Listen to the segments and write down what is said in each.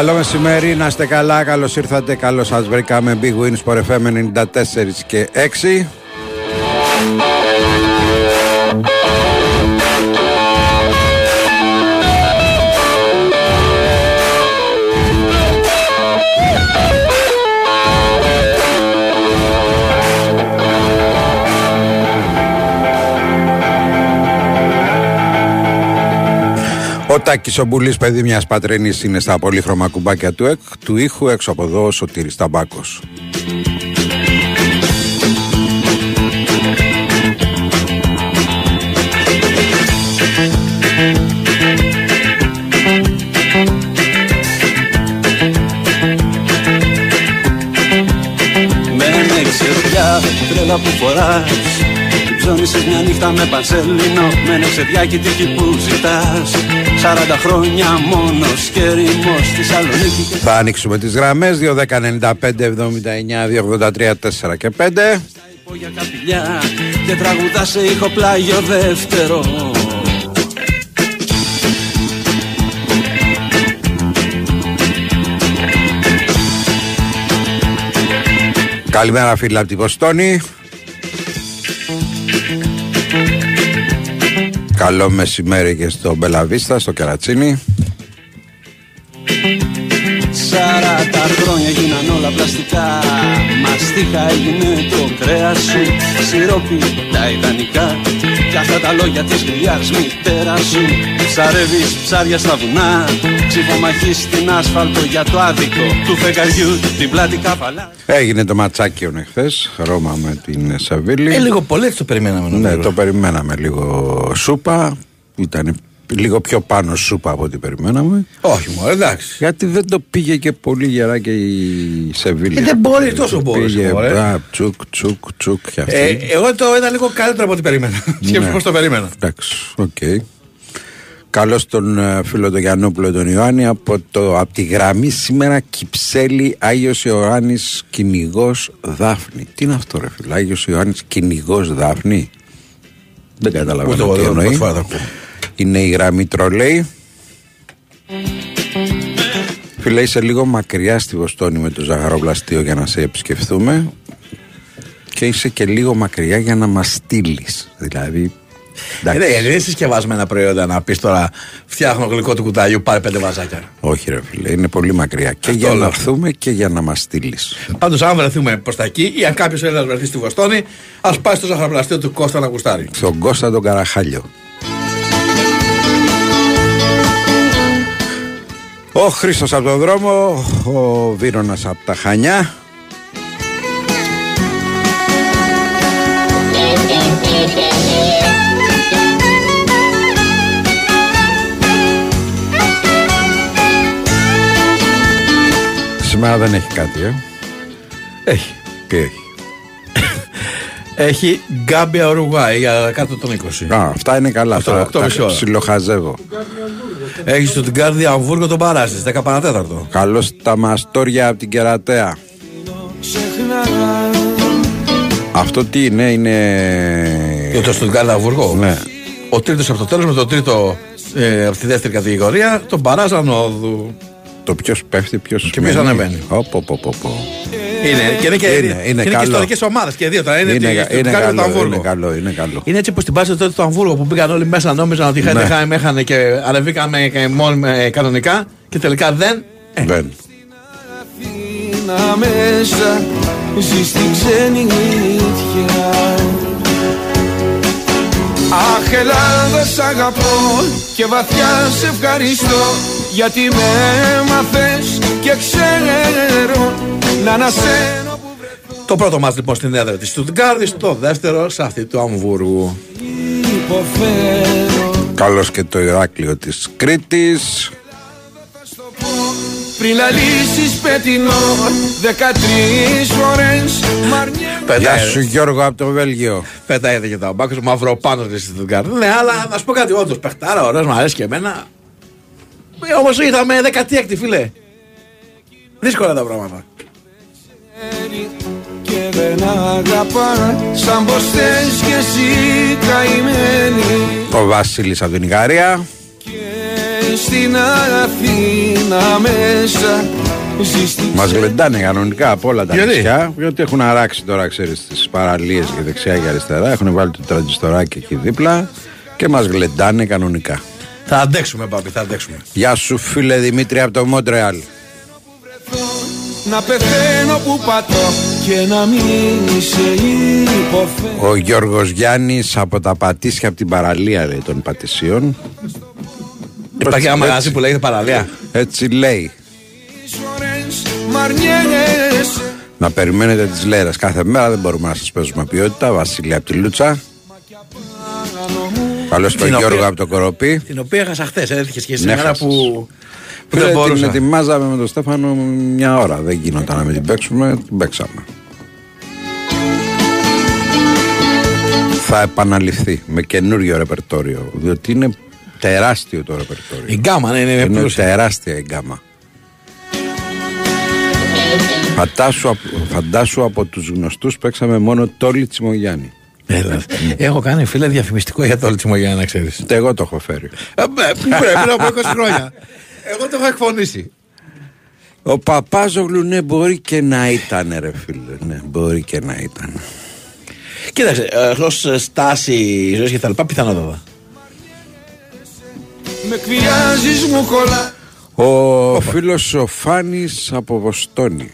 Καλό μεσημέρι, να είστε καλά, καλώς ήρθατε, καλώς σας βρήκαμε. Big Wins for FM 94 και 6. Ο Τάκης ο Μπουλής, παιδί μιας πατρενής, είναι στα πολύχρωμα κουμπάκια του, εκ, του ήχου, έξω από εδώ ο Σωτήρης Ταμπάκος. Με ξεδιά, τρέλα που φοράς Ψώνισες μια νύχτα με πανσελίνο Με ένα ξεδιάκι τύχη που ζητάς 40 χρόνια μόνος και ερημός στη Θεσσαλονίκη και Θα ανοίξουμε τις γραμμές 2, 10, 95, 79, 283, 4 και 5. στα υπόγεια καπηλιά Και τραγουδά σε ήχο πλάγιο δεύτερο Καλημέρα φίλοι από την Βοστόνη. Καλό μεσημέρι και στο Μπελαβίστα, στο Κερατσίνι. 40 χρόνια γίναν όλα πλαστικά. Μαστίχα έγινε το κρέας σου. Σιρόπι τα ιδανικά Κι αυτά τα λόγια της γριάς μητέρα σου Ψαρεύεις ψάρια στα βουνά Ψηφομαχείς στην άσφαλτο για το άδικο Του φεγγαριού την πλάτη καβαλά Έγινε το ματσάκι χθε, Ρώμα με την Σεβίλη. Ε, λίγο πολύ έτσι το περιμέναμε. Ναι, νομίζω. το περιμέναμε λίγο σούπα. Ήταν λίγο πιο πάνω σούπα από ό,τι περιμέναμε. Όχι μόνο, εντάξει. Γιατί δεν το πήγε και πολύ γερά και η Σεβίλη. Ε, δεν μπορεί, τόσο μπορούσε, Πήγε μωρέ. μπρα, τσουκ, τσουκ, τσουκ και αυτή. Ε, εγώ το είδα λίγο καλύτερο από ό,τι περίμενα. Σκέψου Ναι. πώς το περίμενα. Εντάξει, οκ. Καλώς τον ε, φίλο τον Γιαννόπουλο τον Ιωάννη από, το, από τη γραμμή σήμερα Κυψέλη Άγιος Ιωάννης κυνηγός Δάφνη. Τι είναι αυτό ρε φίλε, Άγιος Ιωάννης κυνηγός Δάφνη; Δεν Ούτε καταλαβαίνω εγώ τι δεν εννοεί. Πρώτη φορά το ακούω. Είναι η γραμμή τρολέι. Φίλε, είσαι λίγο μακριά στη Βοστόνη με το ζαχαροπλαστείο για να σε επισκεφθούμε και είσαι και λίγο μακριά για να μας στείλεις. Δηλαδή, Ε, εντάξει. ναι, δεν είναι συσκευασμένα προϊόντα να πεις τώρα φτιάχνω γλυκό του κουταλιού, πάρε πέντε βαζάκια. Όχι ρε φίλε, είναι πολύ μακριά και Αυτό για να λέω. έρθουμε και για να μας στείλεις. Πάντως, αν βρεθούμε προς τα εκεί ή αν κάποιος Έλληνα βρεθεί στη Βοστόνη, ας πάει στο ζαχαροπλαστείο του Κώστα να γουστάρει. Στον Κώστα τον Καραχάλιο. Ο Χρήστος από τον δρόμο, ο Βίρονας από τα Χανιά. Σήμερα δεν έχει κάτι, ε. Έχει. Τι έχει. Έχει Γκάμπια Ουρουγουάη για κάτω των 20. Α, αυτά είναι καλά. Αυτό, τα- οκτώ τα μισή ώρα. ψιλοχαζεύω. Έχεις στο Τιγκάρδι Αμβούργο τον Παράστη, 10 παρατέταρτο. Καλώς τα μαστόρια από την Κερατέα. Αυτό τι είναι, είναι... Για το Στουτγκάρδι Αμβούργο. Ναι. Ο τρίτος από το τέλος με τον τρίτο ε, από τη δεύτερη κατηγορία τον παράζαν όδου. Το ποιος πέφτει, ποιος Και ποιος ανεβαίνει. Οπό, πω, πω, πω. Είναι, και είναι και, Είναι, είναι, είναι και, καλό. ιστορικές ομάδες και δύο τώρα. Είναι, Είναι, τη- κα- του είναι, Γκάρι του καλό, Αμβούργου. είναι καλό, είναι καλό. Είναι έτσι που στην πάση τότε του Αμβούργου που πήγαν όλοι μέσα νόμιζαν ότι είχαν, Ναι. είχαν, είχαν και ανεβήκαμε και μόνοι ε, κανονικά και τελικά δεν. Ε, Δεν. Αθήνα μέσα ζει στην ξενιτιά Αχ Ελλάδα σ' αγαπώ και βαθιά σε ευχαριστώ γιατί με έμαθες και ξέρω να ανασένω που βρεθώ Το πρώτο μας λοιπόν στην έδρα της Στουτγκάρδης, το δεύτερο σε αυτή του Αμβούργου. υποφέρω Καλό και το Ηράκλειο της Κρήτης. πριν λαλήσεις πετεινό δεκατρεις φορές μ' αρνιέμαι Γεια σου Γιώργο από το Βέλγιο. Πετάει και τα μπάκου μαύρο πάνω στη Στουτγκάρδης. Ναι, αλλά να σου πω κάτι, όντως παιχτάρα, ωραίος, μου αρέσει και εμένα. Ε, Όμως ήρθαμε 16η, φίλε. Δύσκολα τα πράγματα. και δεν αγαπά σαν πως θες κι εσύ καημένη Ο Βασίλης από την Ιγαρία. και στην Αθήνα μέσα ζεις στην Μας γλεντάνε κανονικά από όλα τα Γιατί; νησιά. Γιατί έχουν αράξει τώρα, ξέρεις, τις παραλίες και δεξιά και αριστερά. Έχουν βάλει το τραντζιστοράκι εκεί δίπλα και μας γλεντάνε κανονικά. Θα αντέξουμε, Πάπη, θα αντέξουμε. Γεια σου φίλε Δημήτρη από το Μόντρεαλ. Να πεθαίνω που πατώ και να μην σε υποφέρω Ο Γιώργος Γιάννης από τα Πατήσια από την παραλία λέει των Πατησίων. Υπάρχει ένα Έτσι. μαγαζί που λέγεται Παραλία. Έτσι λέει. φορές μ' αρνιέσαι Να περιμένετε τις λέρες κάθε μέρα δεν μπορούμε να σας παίζουμε ποιότητα. Βασίλη από τη Λούτσα. Καλώς τον Την Γιώργο οποία- από το Κοροπή. Την οποία έχασα χθες. Έτυχε και Ναι, σήμερα έχασες. που, που Φίλε, δεν την μπορούσα. ετοιμάζαμε με τον Στέφανο μια ώρα. Δεν γινόταν να μην την παίξουμε, την παίξαμε. Θα επαναληφθεί με καινούριο ρεπερτόριο. Διότι είναι τεράστιο το ρεπερτόριο. Η γκάμα ναι, είναι, είναι Είναι πλούσια. τεράστια η γκάμα. Φαντάσου, απ- φαντάσου από τους γνωστούς παίξαμε μόνο το Τσιμογιάννη. Έλα. Έχω κάνει φίλε διαφημιστικό για το Λιτσμό για να ξέρεις. Ούτε εγώ το έχω φέρει. Πού πρέπει από 20 χρόνια. Εγώ το έχω εκφωνήσει. Ο Παπάζογλου ναι μπορεί και να ήταν ρε φίλε. Ναι μπορεί και να ήταν. Κοίταξε, ως στάση ζωής και τα λοιπά, πιθανότατα. με εκβιάζεις μου κολλά Ο φίλος ο Φάνης από Βοστόνη.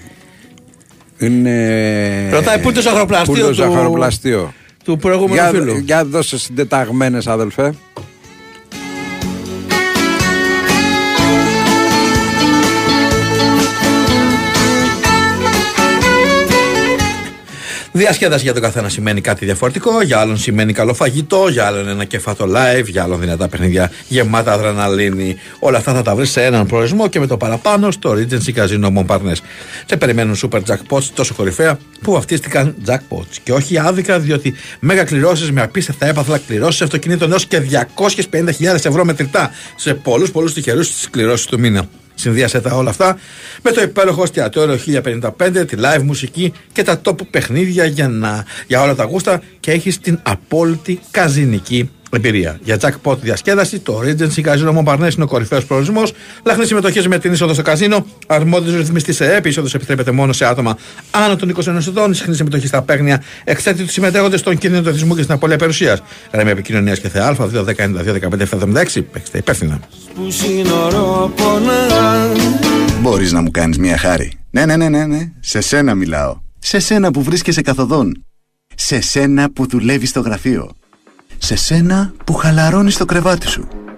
Είναι... Ρωτάει πού είναι το ζαχαροπλαστείο Πού είναι το του- ζαχαροπλαστείο. Του προηγούμενου Για, φίλου. για δώσε συντεταγμένες αδελφέ. Διασκέδαση για τον καθένα σημαίνει κάτι διαφορετικό. Για άλλον σημαίνει καλό φαγητό, για άλλον ένα κεφάτο live, για άλλον δυνατά παιχνίδια γεμάτα αδραναλίνη. Όλα αυτά θα τα βρεις σε έναν προορισμό και με το παραπάνω στο Regency Casino Montparnasse. Σε περιμένουν super jackpots τόσο κορυφαία που βαφτίστηκαν jackpots. Και όχι άδικα, διότι μέγα κληρώσεις με απίστευτα έπαθλα κληρώσεις αυτοκινήτων έως και 250.000 ευρώ μετρητά σε πολλούς πολλούς τυχερούς στι κληρώσεις του μήνα. Συνδύασε τα όλα αυτά με το υπέροχο εστιατόριο 1055, τη live μουσική και τα top παιχνίδια για, να, για όλα τα γούστα και έχεις την απόλυτη καζινική εμπειρία. Για jackpot διασκέδαση, το Regency Casino Montparnasse είναι ο κορυφαίος προορισμός. Λαχνή συμμετοχή με την είσοδο στο καζίνο. Αρμόδιος ρυθμιστής σε ΕΠ. Είσοδος επιτρέπεται μόνο σε άτομα άνω των 21 ετών. Συχνή συμμετοχή στα παίγνια. Εξέτει τους συμμετέχοντες στον κίνδυνο του εθισμού και στην απώλεια περιουσίας. Γραμμή επικοινωνίας και ΘΑ 210 92 15 76. Παίξτε υπεύθυνα. που σύνορο πονάς Μπορείς να μου κάνεις μια χάρη. Ναι, ναι, ναι, ναι, ναι. Σε σένα μιλάω. Σε σένα που βρίσκεσαι καθοδόν. Σε σένα που δουλεύεις στο γραφείο. Σε σένα που χαλαρώνεις στο κρεβάτι σου.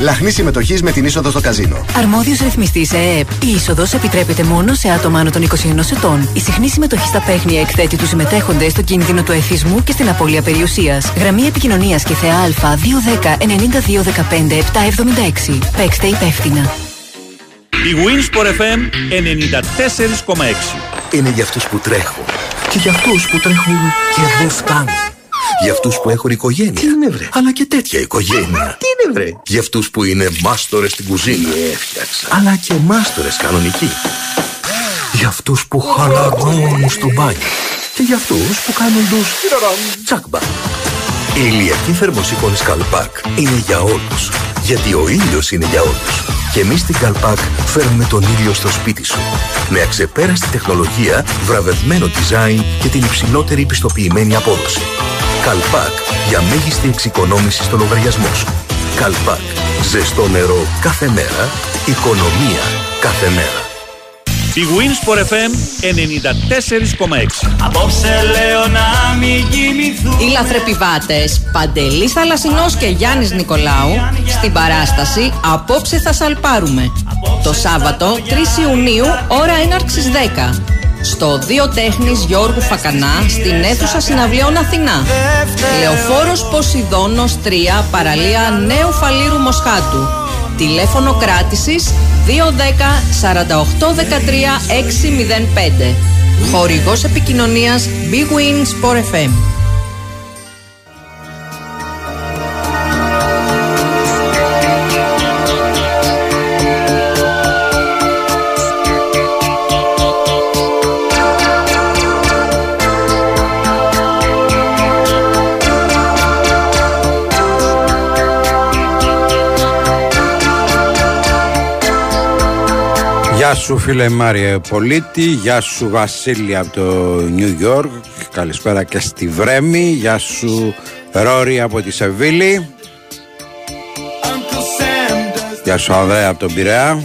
Λαχνή συμμετοχής με την είσοδο στο καζίνο. Αρμόδιος ρυθμιστής ΕΕΠ. Η είσοδος επιτρέπεται μόνο σε άτομα άνω των 21 ετών. Η συχνή συμμετοχή στα παίχνια εκθέτει τους συμμετέχοντες στο κίνδυνο του εθισμού και στην απώλεια περιουσίας. Γραμμή επικοινωνίας και ΘΕΑ Α210 9215 776. Παίξτε υπεύθυνα. Η Winsport FM 94,6 Είναι για αυτούς που τρέχουν και για αυτούς που τρέχουν και δεν φτάνουν. Για αυτούς που έχουν οικογένεια. Τι είναι βρε; Αλλά και τέτοια οικογένεια. Τι είναι βρε; Για αυτούς που είναι μάστορες στην κουζίνα. Έφτιαξα. Αλλά και μάστορες κανονικοί. Για αυτούς που χαλαρώνουν στο μπάνιο. Και για αυτούς που κάνουν τους τσακμπα. Η ηλιακή θερμοσύφωνη Καλπάκ είναι για όλους. Γιατί ο ήλιος είναι για όλους. Και εμείς στην Καλπάκ φέρνουμε τον ήλιο στο σπίτι σου. Με αξεπέραστη τεχνολογία, βραβευμένο design και την υψηλότερη πιστοποιημένη απόδοση. Καλπάκ για μέγιστη εξοικονόμηση στο λογαριασμό σου. Καλπάκ. Ζεστό νερό κάθε μέρα. Οικονομία κάθε μέρα. Η Winsport FM 94,6 Απόψε λέω να μην κοιμηθούν Οι λαθρεπιβάτες Παντελής Θαλασσινός και Γιάννης Νικολάου στην παράσταση «Απόψε θα σαλπάρουμε» το Σάββατο 3 Ιουνίου ώρα έναρξης 10 στο Δύο Τέχνης Γιώργου Φακανά στην αίθουσα συναυλιών Αθηνά. Λεωφόρος Ποσειδώνος 3 παραλία Νέου Φαλήρου Μοσχάτου. Τηλέφωνο κράτησης 210 48 13 605. Χορηγός επικοινωνίας Big Win Sport FM. Σου φίλε Μάριε Πολίτη, γεια σου Βασίλη από το Νιου Γιόρκ, καλησπέρα και στη Βρέμη, γεια σου Ρόρι από τη Σεβίλη, γεια σου Ανδρέα από τον Πειραιά.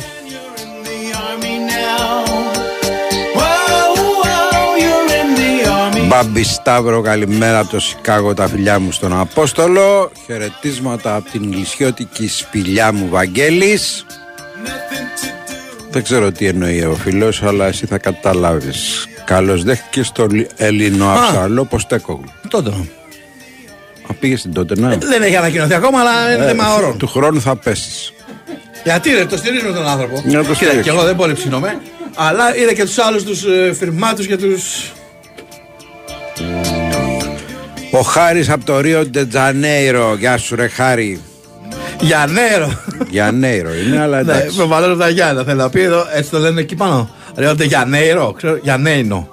Μπάμπη Σταύρο, καλημέρα από το Σικάγο, τα φιλιά μου στον Απόστολο. Χαιρετίσματα από την ηλισιώτικη σπηλιά μου Βαγγέλης. Δεν ξέρω τι εννοεί ο φίλος, αλλά εσύ θα καταλάβεις. Καλώς δέχτηκες στο Ελληνό Αψαλό Ποστέκογλου. Τότε. Α, πήγε στην τότε, ναι. Δεν έχει ανακοινωθεί ακόμα, αλλά είναι θέμα όρων. Του χρόνου θα πέσεις. Γιατί ρε, το στηρίζουμε τον άνθρωπο. Να το Κοίτα, στηρίξω. και εγώ δεν πολύ ψήνομαι. Αλλά είδα και τους άλλους τους ε, φυρμάτους και του. Ο Χάρης από το Ρίο Ντετζανέιρο. Γεια σου ρε Χάρη. Για νέρο. Γιανέιρο είναι, αλλά Ναι, εντάξει. με βαλώνω τα Γιάννα. Θέλω να πει εδώ, έτσι το λένε εκεί πάνω. Λέγονται για νέρο, ξέρω, για νέινο.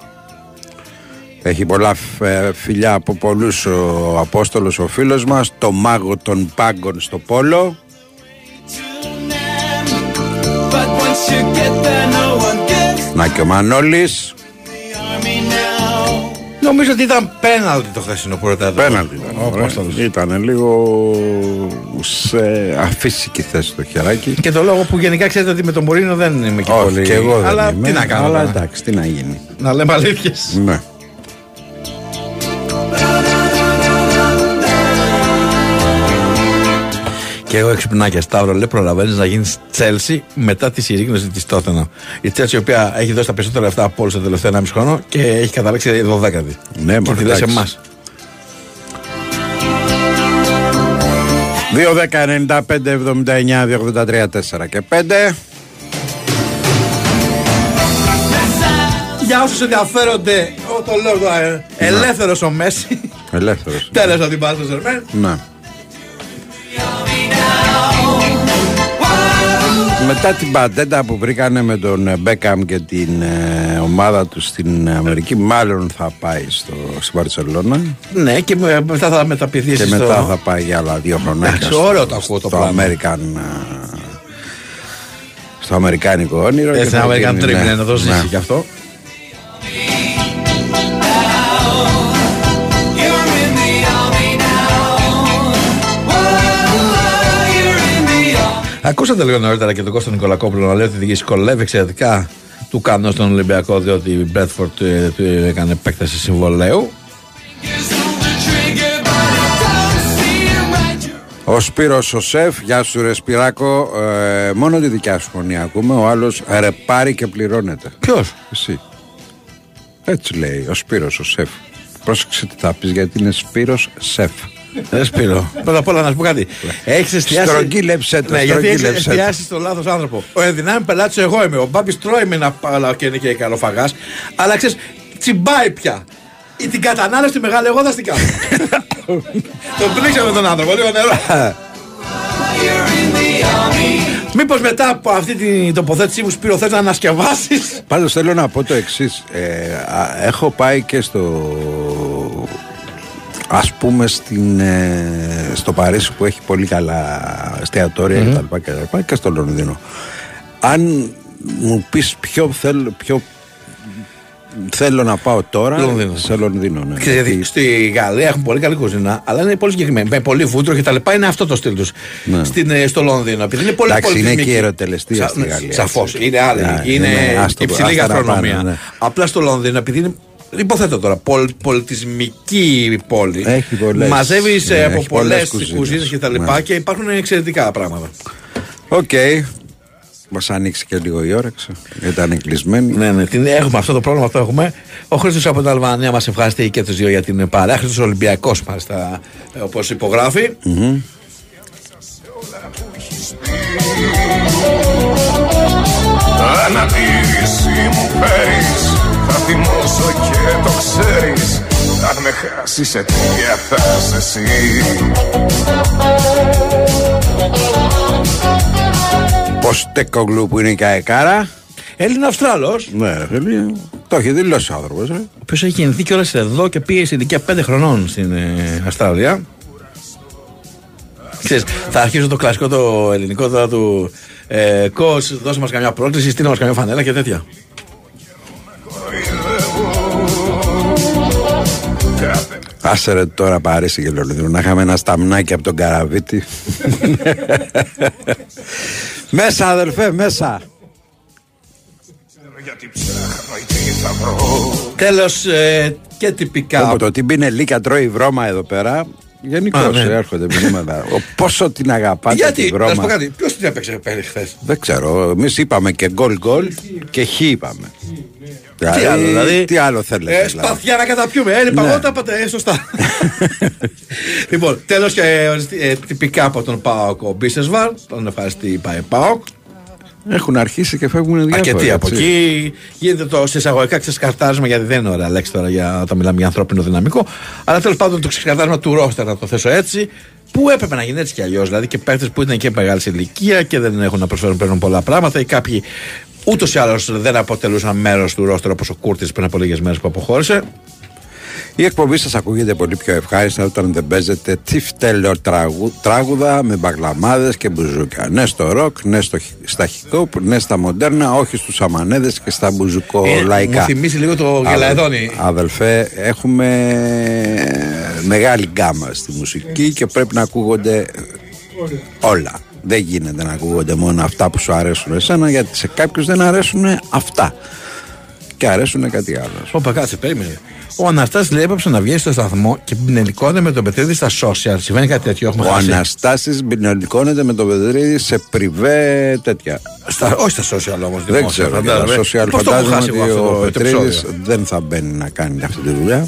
Έχει πολλά ε, φιλιά από πολλούς ο Απόστολος ο φίλος μας Το μάγο των πάγκων στο Πόλο Να και ο Μανώλης Νομίζω ότι ήταν πέναλτι το χθεσινό που ρωτάτε. Πέναλτι ήταν. Ο ωραία. Απόστολος. Ήταν λίγο σε αφύσικη θέση το χεράκι. Και το λόγο που γενικά ξέρετε ότι με τον Μωρίνο δεν είμαι και Όχι, πολύ. και εγώ δεν Αλλά είμαι. τι να κάνω. Αλλά τώρα. εντάξει, τι να γίνει. Να λέμε αλήθειες. Ναι. Και εγώ εξυπνάκια Σταύρο λέει προλαβαίνεις να γίνεις Τσέλσι μετά τη συρρήγνωση της Τότενα. Η Τσέλσι η οποία έχει δώσει τα περισσότερα λεφτά από όλους τα τελευταία 1,5 χρόνο και έχει καταλήξει 12η. Ναι, και μωρέ, τη λε εντάξει. εμάς. 2, 10, 95, 79, 283, 4 και 5. Για όσους ενδιαφέρονται, εγώ το λέω τώρα, ε, ελεύθερος ο Μέση. Ελεύθερος. Τέλος από την πάση του Ζερμέν. Ναι. Μετά την πατέντα που βρήκανε με τον ε, Μπέκαμ και την ε, ομάδα τους στην Αμερική, μάλλον θα πάει στο, στη Βαρκελόνα Ναι, και με- μετά θα μεταπηδήσει και στο... μετά θα πάει για άλλα δύο χρονάκια. Εντάξει, στο- ωραίο το ακούω το στο πλάνο. American, ε, στο Αμερικάνικο όνειρο. Ε, και Στην θα Αμερικάν γίνει, Τρίμηνε ναι, να το ναι. ζήσει κι αυτό. Ακούσατε λίγο νωρίτερα και τον Κώστα Νικολακόπουλο να λέει ότι η δυσκολεύει εξαιρετικά του κανός στον Ολυμπιακό διότι η Μπρέτφορντ ε, του έκανε επέκταση συμβολέου. Ο Σπύρος ο Σεφ, γεια σου ρε Σπυράκο, ε, μόνο τη δικιά σου φωνή ακούμε, ο άλλος ρεπάρει και πληρώνεται. Ποιος; Εσύ. Έτσι λέει ο Σπύρος ο Σεφ. Πρόσεξε τι θα πεις γιατί είναι Σπύρος Σεφ. Δεν σπίρο. Πρώτα απ' όλα να σου πω κάτι. Έχεις εστιάσει. Στρογγύλεψε το, Ναι, γιατί έχεις στρογγύλεψε το. εστιάσει στον λάθος άνθρωπο. Ο ενδυνάμει πελάτης εγώ είμαι. Ο Μπάμπης τρώει με ένα πάλα και είναι και καλοφαγάς. Αλλά ξέρεις, τσιμπάει πια. Ή την κατανάλωση τη μεγάλη εγώ θα στην κάνω. τον πνίξαμε τον άνθρωπο, λίγο νερό. Μήπως μετά από αυτή την τοποθέτησή μου, Σπύρο, θες να ανασκευάσεις; Πάντως θέλω να πω το εξής. έχω πάει και στο. Ας πούμε στην, ε, στο Παρίσι που έχει πολύ καλά εστιατόρια και τα λοιπά και τα λοιπά και στο Λονδίνο. Αν μου πεις ποιο θέλω, ποιο θέλω να πάω τώρα Λονδίνο. σε Λονδίνο. Ναι. Ξέρεις, γιατί στη Γαλλία έχουν πολύ καλή κουζίνα, αλλά είναι πολύ συγκεκριμένη. Με πολύ βούτυρο και τα λοιπά είναι αυτό το στυλ τους. Ναι. Στο Λονδίνο. Επειδή είναι πολύ Εντάξει, είναι πολιτισμική. και η ερωτελεστία στη Γαλλία, Σαφώς. έτσι. Είναι άλλη. Ναι, είναι ναι, άστο- υψηλή άστα να γαστρονομία. πάνε, ναι. Απλά στο Λονδίνο, επειδή είναι. Υποθέτω τώρα, πολ, πολιτισμική πόλη. Έχει πολλές. Μαζεύεις Ναι, από έχει πολλές πολλές κουζίνες. κουζίνες και τα λοιπά Ναι. και υπάρχουν εξαιρετικά πράγματα. Οκ. Μας άνοιξε και λίγο η όρεξη. Ήταν κλεισμένη. Ναι, ναι, την έχουμε αυτό το πρόβλημα, αυτό έχουμε. Ο Χρήστος από την Αλβανία μας ευχαριστεί και τους δύο για την παρέα. Χρήστος Ολυμπιακός, μάλιστα, όπως υπογράφει. Αν αντίρρηση μου φέρεις Θα θυμώσω και το ξέρεις Αν με χάσεις σε τέτοια θα είσαι εσύ Πως τεκογλου που είναι και αεκάρα. Έλληνα Αυστράλος, Ναι, ρε φίλε. Το έχει δηλώσει ο άνθρωπος. Ε. ο οποίο έχει γεννηθεί κιόλας εδώ και πήγε σε ηλικία 5 χρονών στην ε, Αυστραλία. Ξέρεις, θα αρχίσω το κλασικό το ελληνικό τώρα του ε, Κος, δώσε μας καμιά πρόκληση, στείλε μας καμιά φανέλα και τέτοια. Άσε ρε τώρα Παρίσι και Λονδίνο να είχαμε ένα σταμνάκι από τον Καραβίτη. μέσα αδελφέ, μέσα. Γιατί ψάχνω ή τι θα βρω Τέλος ε, και τυπικά. Όπω το τι είναι λίκα τρώει βρώμα εδώ πέρα. Γενικώς Α, ναι. έρχονται μηνύματα. Ο, πόσο την αγαπάτε τη Γιατί, να σου πω βρώμα. κάτι, ποιος την έπαιξε πέρυσι χθες; Δεν ξέρω. Εμείς είπαμε και γκολ γκολ και χ είπαμε. Τι άλλο, δηλαδή; Τι άλλο θέλετε. Ε, δηλαδή; σπαθιά να καταπιούμε. Ε, είπα Ναι. εγώ τα είπατε, ε, σωστά. λοιπόν, τέλος και ε, τυπικά από τον Πάοκ ο Μπίσεσβαρ. Τον ευχαριστεί η ΠαΕ Πάοκ. Έχουν αρχίσει και φεύγουν διάφορα. Αρκετοί από έτσι. εκεί. Γίνεται το σε εισαγωγικά ξεσκαρτάρισμα γιατί δεν είναι ωραία λέξη τώρα για, όταν μιλάμε για ανθρώπινο δυναμικό. Αλλά τέλος πάντων το ξεσκαρτάρισμα του ρόστερ, να το θέσω έτσι. Που έπρεπε να γίνει έτσι κι αλλιώς. Δηλαδή και παίχτε που ήταν και μεγάλης σε ηλικία και δεν έχουν να προσφέρουν πλέον πολλά πράγματα ή κάποιοι ούτως ή άλλως δεν αποτελούσαν μέρος του ρόστερ όπως ο Κούρτης πριν από λίγες μέρες που αποχώρησε. Η εκπομπή σας ακούγεται πολύ πιο ευχάριστα όταν δεν παίζετε τυφτέλεο τραγου, τράγουδα με μπαγλαμάδες και μπουζούκια. Ναι στο ροκ, ναι στο, χι- στα χικόπ, ναι στα μοντέρνα, όχι στους αμανέδες και στα μπουζουκο Ε, λαϊκά. μου θυμίζει λίγο το Αδε- γελαεδόνι. Αδελφέ, έχουμε μεγάλη γκάμα στη μουσική και πρέπει να ακούγονται όλα. Δεν γίνεται να ακούγονται μόνο αυτά που σου αρέσουν εσένα γιατί σε κάποιους δεν αρέσουν αυτά. Και αρέσουν κάτι άλλο. Όπα, κάτσε, περίμενε. Ο Αναστάσης λέει έπαψε να βγαίνει στο σταθμό και μπινελικώνεται με τον Πετρίδη στα social. Συμβαίνει κάτι τέτοιο, έχουμε Ο χάσει; Αναστάσης μπινελικώνεται με το Πεδρίδη σε πριβέ τέτοια. Στα, όχι στα social όμως. Δεν ξέρω. Για τα social Πώς το έχω φαντάζομαι χάσει ότι εγώ αυτό ο το, το Πετρίδης επεισόδιο. δεν θα μπαίνει να κάνει αυτή τη δουλειά.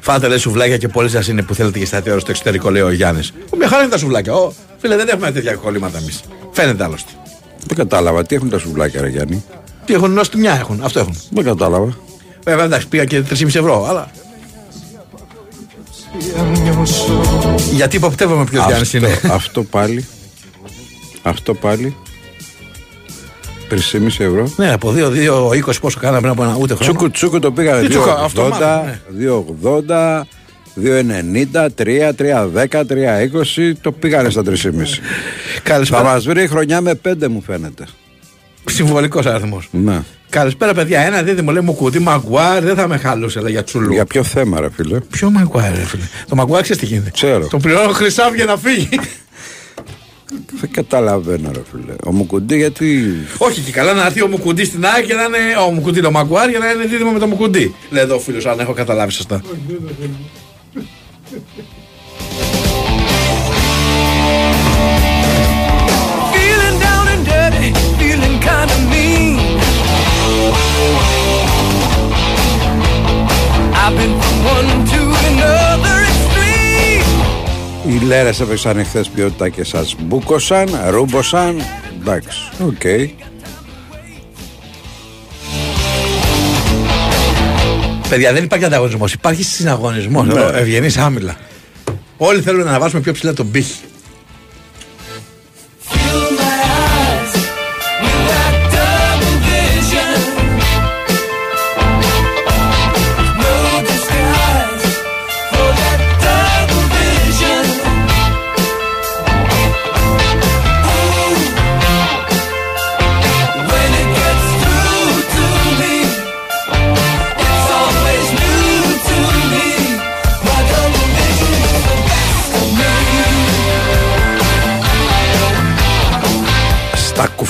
Φάτε λέει σουβλάκια και πολλοί σας είναι που θέλετε και στα στο εξωτερικό, λέει ο Γιάννης. Μια χαρά είναι τα σουβλάκια. Ο, φίλε, δεν έχουμε τέτοια κολλήματα εμείς. Φαίνεται άλλωστε. Δεν κατάλαβα. Τι έχουν τα σουβλάκια, ρε Γιάννη; Τι έχουν νοστιμιά έχουν. Αυτό έχουν. Δεν κατάλαβα. Βέβαια εντάξει, πήγα και 3,5 ευρώ, αλλά. Γιατί υποπτεύομαι ποιο Γιάννη Αυτό, είναι. αυτό πάλι. Αυτό πάλι. 3,5 ευρώ. ναι, από 2-2-20 πόσο κάναμε πριν από ένα ούτε χρόνο. Τσούκου τσούκου το πήγανε Τι τσούκο, 2,80, αυτομάτα, 2,80, 2,90, 3, 3,10, 3,20. Το πήγανε στα 3,5. Θα Καλησπέρα. μας βρει η χρονιά με 5 μου φαίνεται. Συμβολικός αριθμός. Ναι. Καλησπέρα, παιδιά. Ένα δίδυμο λέει μου κουτί Μαγκουάρ δεν θα με χαλούσε, λέει για τσουλού. Για ποιο θέμα, ρε φίλε; Ποιο Μαγκουάρ, ρε φίλε; Το Μαγκουάρ ξέρεις τι γίνεται. Ξέρω. Το πληρώνω χρυσάφ για να φύγει. Δεν καταλαβαίνω, ρε φίλε. Ο Μουκουντή γιατί. Όχι και καλά να έρθει ο Μουκουντή στην ΑΕΚ και να είναι. Ο Μουκουντή το Μαγκουάρ για να είναι δίδυμο με το Μουκουντή. Λέει εδώ ο φίλος, αν έχω καταλάβει σωστά. Kind of mean. I've been from one to another extreme. Φίλε ρε έπαιξαν εχθέ ποιότητα και σας μπούκοσαν, ρούμποσαν. Εντάξει, οκ. Παιδιά, δεν υπάρχει ανταγωνισμός. Υπάρχει συναγωνισμός. Ναι. Ευγενή άμιλλα. Όλοι θέλουν να ανεβάσουμε πιο ψηλά τον πύχη.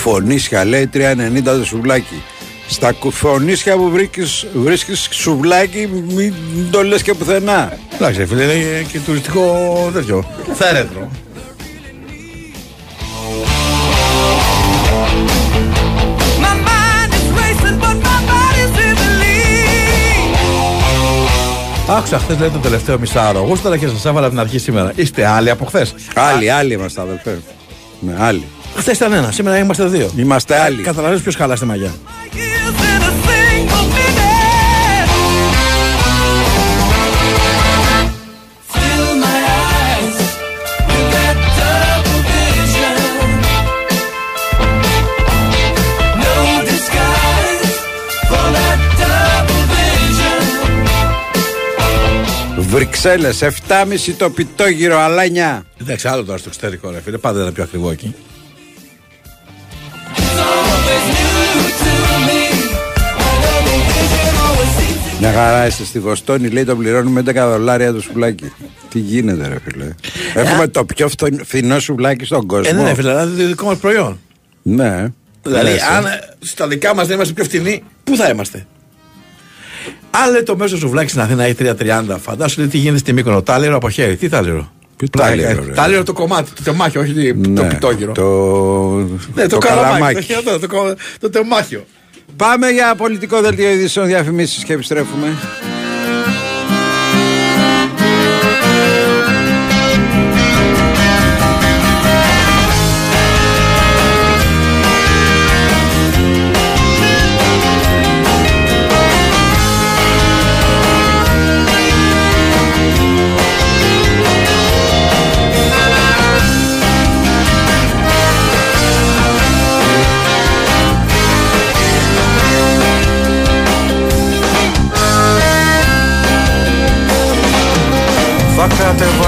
Στα κουφονίσια λέει 3,90 το σουβλάκι. Στα κουφονίσια που βρίσκεις, βρίσκεις σουβλάκι μην το λες και πουθενά. Εντάξει, φίλε, είναι και τουριστικό τέτοιο. Θέρετρο. Άκουσα χθες λέει το τελευταίο μισάωρο. Εγώ τώρα και σας έβαλα από την αρχή σήμερα. Είστε άλλοι από χθες; Άλλοι, άλλοι είμαστε αδελφέ. Ναι, άλλοι. Χθες ήταν ένα, σήμερα είμαστε δύο. Είμαστε άλλοι. Καταλαβαίνεις ποιος χαλά στη μαγιά. Βρυξέλλες 7,5 το πιτόγυρο αλάνια. Εντάξει, άλλο τώρα στο εξωτερικό, ρε φίλε. Πάντα ήταν πιο ακριβό εκεί. Μια χαρά είσαι στη Βοστόνη, λέει το πληρώνουμε 11 δολάρια το σουβλάκι. Τι γίνεται, ρε φίλε; Έχουμε το πιο φθο- φθηνό σουβλάκι στον κόσμο. Ε, ναι, ναι, φίλε, δηλαδή το δικό μας προϊόν. Ναι. Δηλαδή, Λες, ε. αν ε, στα δικά μας δεν είμαστε πιο φθηνοί, πού θα είμαστε; Αν λέει το μέσο σουβλάκι στην Αθήνα έχει 3,30, φαντάσου λέει τι γίνεται στη Μύκονο. Τάλιρο από χέρι. Τι τάλιρο. Ποιο Πλάκα, τάλιρο, ε, ρε. Τάλιρο το κομμάτι, το τεμάχιο, όχι το Ναι, πιτόγυρο. Το, Ναι, το, το καλαμάκι. καλαμάκι. Το, χειρότερο, το, κο- το τεμάχιο. Πάμε για πολιτικό δελτίο ειδήσεων διαφημίσεις και επιστρέφουμε.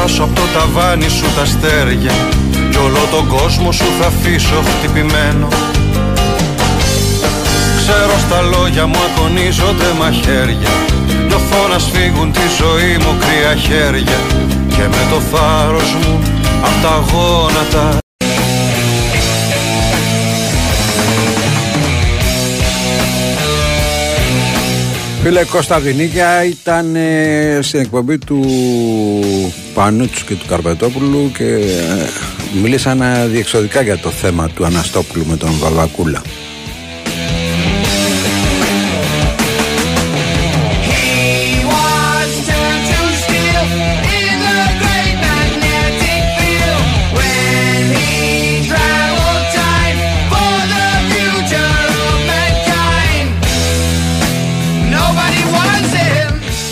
Κατεβάσω από το ταβάνι σου τα αστέρια Κι όλο τον κόσμο σου θα αφήσω χτυπημένο. Ξέρω στα λόγια μου ακονίζονται μαχαίρια Νιώθω να σφίγγουν τη ζωή μου κρύα χέρια Και με το θάρρος μου απ' τα γόνατα Φίλε Κώστα Βινίκια ήταν ε, στην εκπομπή του Πανούτσου και του Καρπετόπουλου και ε, μίλησαν ε, διεξοδικά για το θέμα του Αναστόπουλου με τον Βαβακούλα.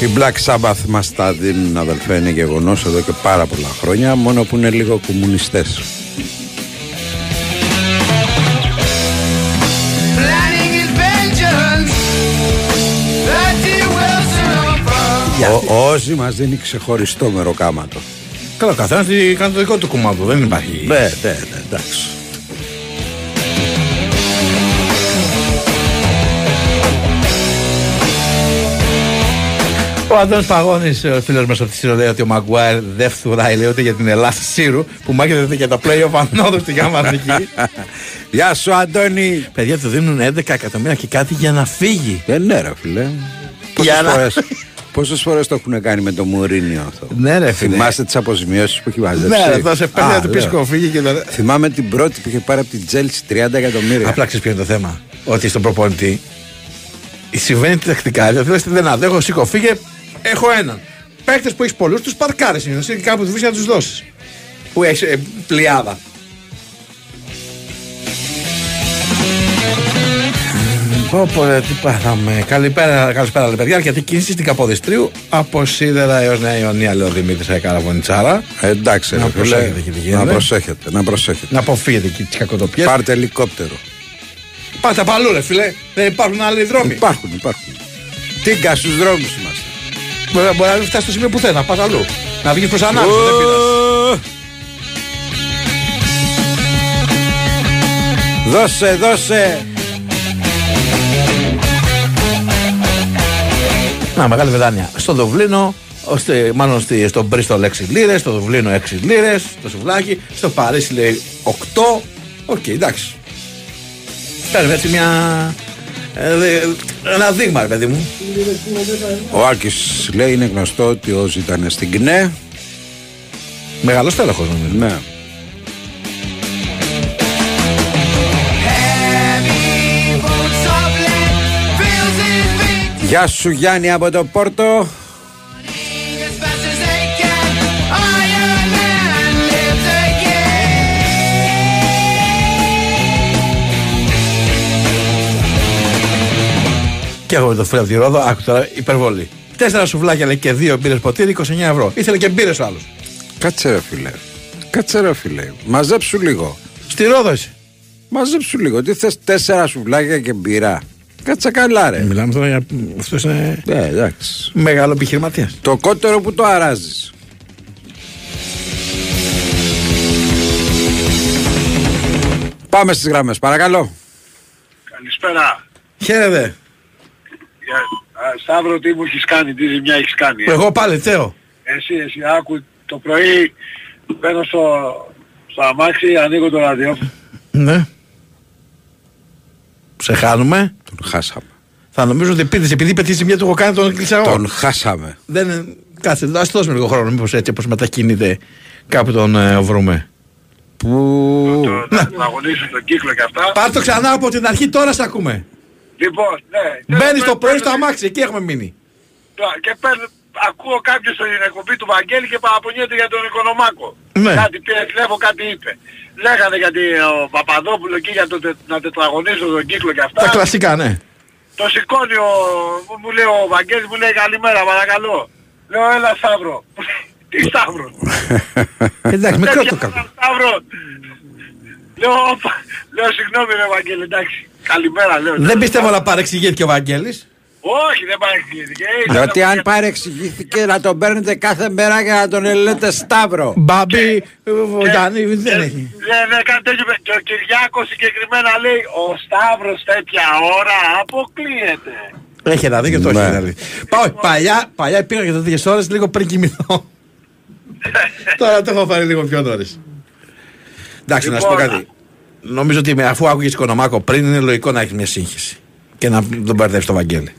Οι Black Sabbath μας τα δίνουν αδελφέ είναι γεγονός εδώ και πάρα πολλά χρόνια μόνο που είναι λίγο κομμουνιστές. Ο, Όζη μας δίνει ξεχωριστό μεροκάματο. Καλά, ο καθένας κάνει το δικό του κομμάτι. Δεν υπάρχει. Ναι, ναι, ναι, εντάξει. Ο Αντώνης Παγώνης, ο φίλος μας από τη Σύρο, λέει ότι ο Μαγκουάιρ δεν φτουράει, λέει ούτε για την Ελλάδα Σύρου που μάχεται για τα playoff ανόδου στη Γάμμα Εθνική. Γεια σου Αντώνη. Παιδιά του δίνουν 11 εκατομμύρια και κάτι για να φύγει. Δεν ναι ρε φίλε. Πόσες Για να- φορές, πόσες φορές το έχουν κάνει με το Μουρίνιο αυτό; Ναι, ρε φίλε. Θυμάστε τις αποζημιώσεις που έχει μαζέψει. Ναι, ρε, θα σε παίρνει Α, να του πεις λέω. κοφίγει και τα. Θυμάμαι την πρώτη που είχε πάρει από την Τσέλσι 30 εκατομμύρια. Απλά ξέρεις ποιο είναι το θέμα. Ότι στον προπονητή συμβαίνει τακτικά. Δηλαδή λες, δεν αντέχω, σήκω, φύγε, έχω έναν. Παίχτε που έχεις πολλούς, τους παρκάρεις συνήθως και κάπου του βρίσκει να τους δώσεις. που έχεις ε, πλειάδα. Πω, πω, ρε, τι πάθαμε. Καλησπέρα, καλησπέρα, ρε παιδιά. Γιατί κίνηση στην Καποδιστρίου από Σίδερα έως Νέα Ιωνία, λέει ο Δημήτρης Καραβονιτσάρα. Ε, εντάξει, Να ρε φίλε, προσέχετε εκεί τι να γίνεται. προσέχετε, να προσέχετε. Να αποφύγετε εκεί τις κακοτοπιές. Πάρτε ελικόπτερο. Πάτε από αλλού, ρε φίλε. Δεν υπάρχουν άλλοι δρόμοι. Υπάρχουν, υπάρχουν. Τίγκα στους δρόμους είμαστε. Μπορεί, μπορεί να μην φτάσει στο σημείο που θέλει, να πας αλλού. Να βγεις προς ανάπτυξη. Δεν πειράζει. Δώσε, δώσε. Να, μεγάλη βεδάνια. Στο Δουβλίνο, ώστε, μάλλον στη, στο Μπρίστολ 6 λίρες, στο Δουβλίνο 6 λίρες, στο σουβλάκι, στο Παρίσι λέει 8. Οκ, εντάξει. Κάνει έτσι μια. Ε, δε- ένα δείγμα, ρε παιδί μου. Ο Άκης λέει είναι γνωστό ότι όσοι ήταν στην ΚΝΕ. Μεγάλο στέλεχος νομίζω. Ναι. Γεια σου Γιάννη από το Πόρτο. Και εγώ με το φίλο από τη Ρόδο, άκου τώρα υπερβολή. Τέσσερα σουβλάκια λέει και δύο μπύρες ποτήρι, 29 ευρώ. Ήθελε και μπύρες ο άλλος. Κάτσε ρε φίλε. Κάτσε ρε φίλε. Μαζέψου λίγο. Στη Ρόδο είσαι. Μαζέψου λίγο. Τι θες τέσσερα σουβλάκια και μπυρά. Κάτσε καλά ρε. Μιλάμε τώρα για. Αυτός είναι Ναι, εντάξει. μεγάλο επιχειρηματία. Το κότερο που το αράζεις. Πάμε στις γραμμές, παρακαλώ. Καλησπέρα. Χαίρετε. Για, α, Σταύρο, τι μου έχεις κάνει, τι ζημιά έχεις κάνει. ε; Εγώ πάλι, Θέο. Εσύ, εσύ, άκου, το πρωί μπαίνω στο, στο αμάξι, ανοίγω το ραδιόφωνο. Ναι. Σε χάνουμε. Τον χάσαμε. Θα νομίζω ότι επειδή, επειδή είπε τη ζημιά του έχω κάνει τον κλεισά εγώ. Τον χάσαμε. Δεν, κάτσε, ας του δώσουμε λίγο χρόνο. Μήπως έτσι όπως μετακινείται κάπου τον ε, βρούμε. Που. Να να αγωνίσω τον κύκλο και αυτά. Πάρ το ξανά από την αρχή, τώρα σε ακούμε. Λοιπόν, ναι. Μπαίνει το παίρνω- πρωί στο παίρνω- αμάξι, εκεί έχουμε μείνει. Και παίρνω, ακούω κάποιος στην εκπομπή του Βαγγέλη και παραπονιέται για τον Οικονομάκο. Ναι. Κάτι πήρε τηλέφωνο, κάτι είπε. Λέγανε γιατί ο Παπαδόπουλο εκεί για το τε, να τετραγωνίσω τον κύκλο και αυτά. Τα κλασικά, ναι. Το σηκώνει ο, μου, μου λέει ο Βαγγέλης, μου λέει καλημέρα παρακαλώ. Λέω έλα Σταύρο. Τι Σταύρο. Εντάξει, μικρό Δεν το πιάνω κακό. Σταύρο. Λέω, όπα. λέω συγγνώμη ρε Βαγγέλη, εντάξει. Καλημέρα λέω. Δεν πιστεύω να παρεξηγήθηκε ο Βαγγέλης. Όχι, δεν παρεξηγήθηκε. Ε, Διότι ήταν- αν παρεξηγήθηκε να τον παίρνετε κάθε μέρα και να τον λέτε Σταύρο. Μπάμπι, ο Γιάννη δεν έχει. Ναι, ναι, κάτι τέτοιο. είπε. Και ο Κυριάκος συγκεκριμένα λέει, ο Σταύρος τέτοια ώρα αποκλείεται. Έχει ένα δίκιο, το Ναι. έχει ένα δίκιο. Πάω, παλιά, παλιά πήγα για τέτοιες ώρες λίγο πριν κοιμηθώ. Τώρα το έχω πάρει λίγο πιο νωρίς. Εντάξει, να σου πω Λοιπόν, κάτι. Νομίζω ότι με- αφού άκουγες Οικονομάκο πριν είναι λογικό να έχεις μια σύγχυση. Και να τον μπερδεύεις το Βαγγέλη.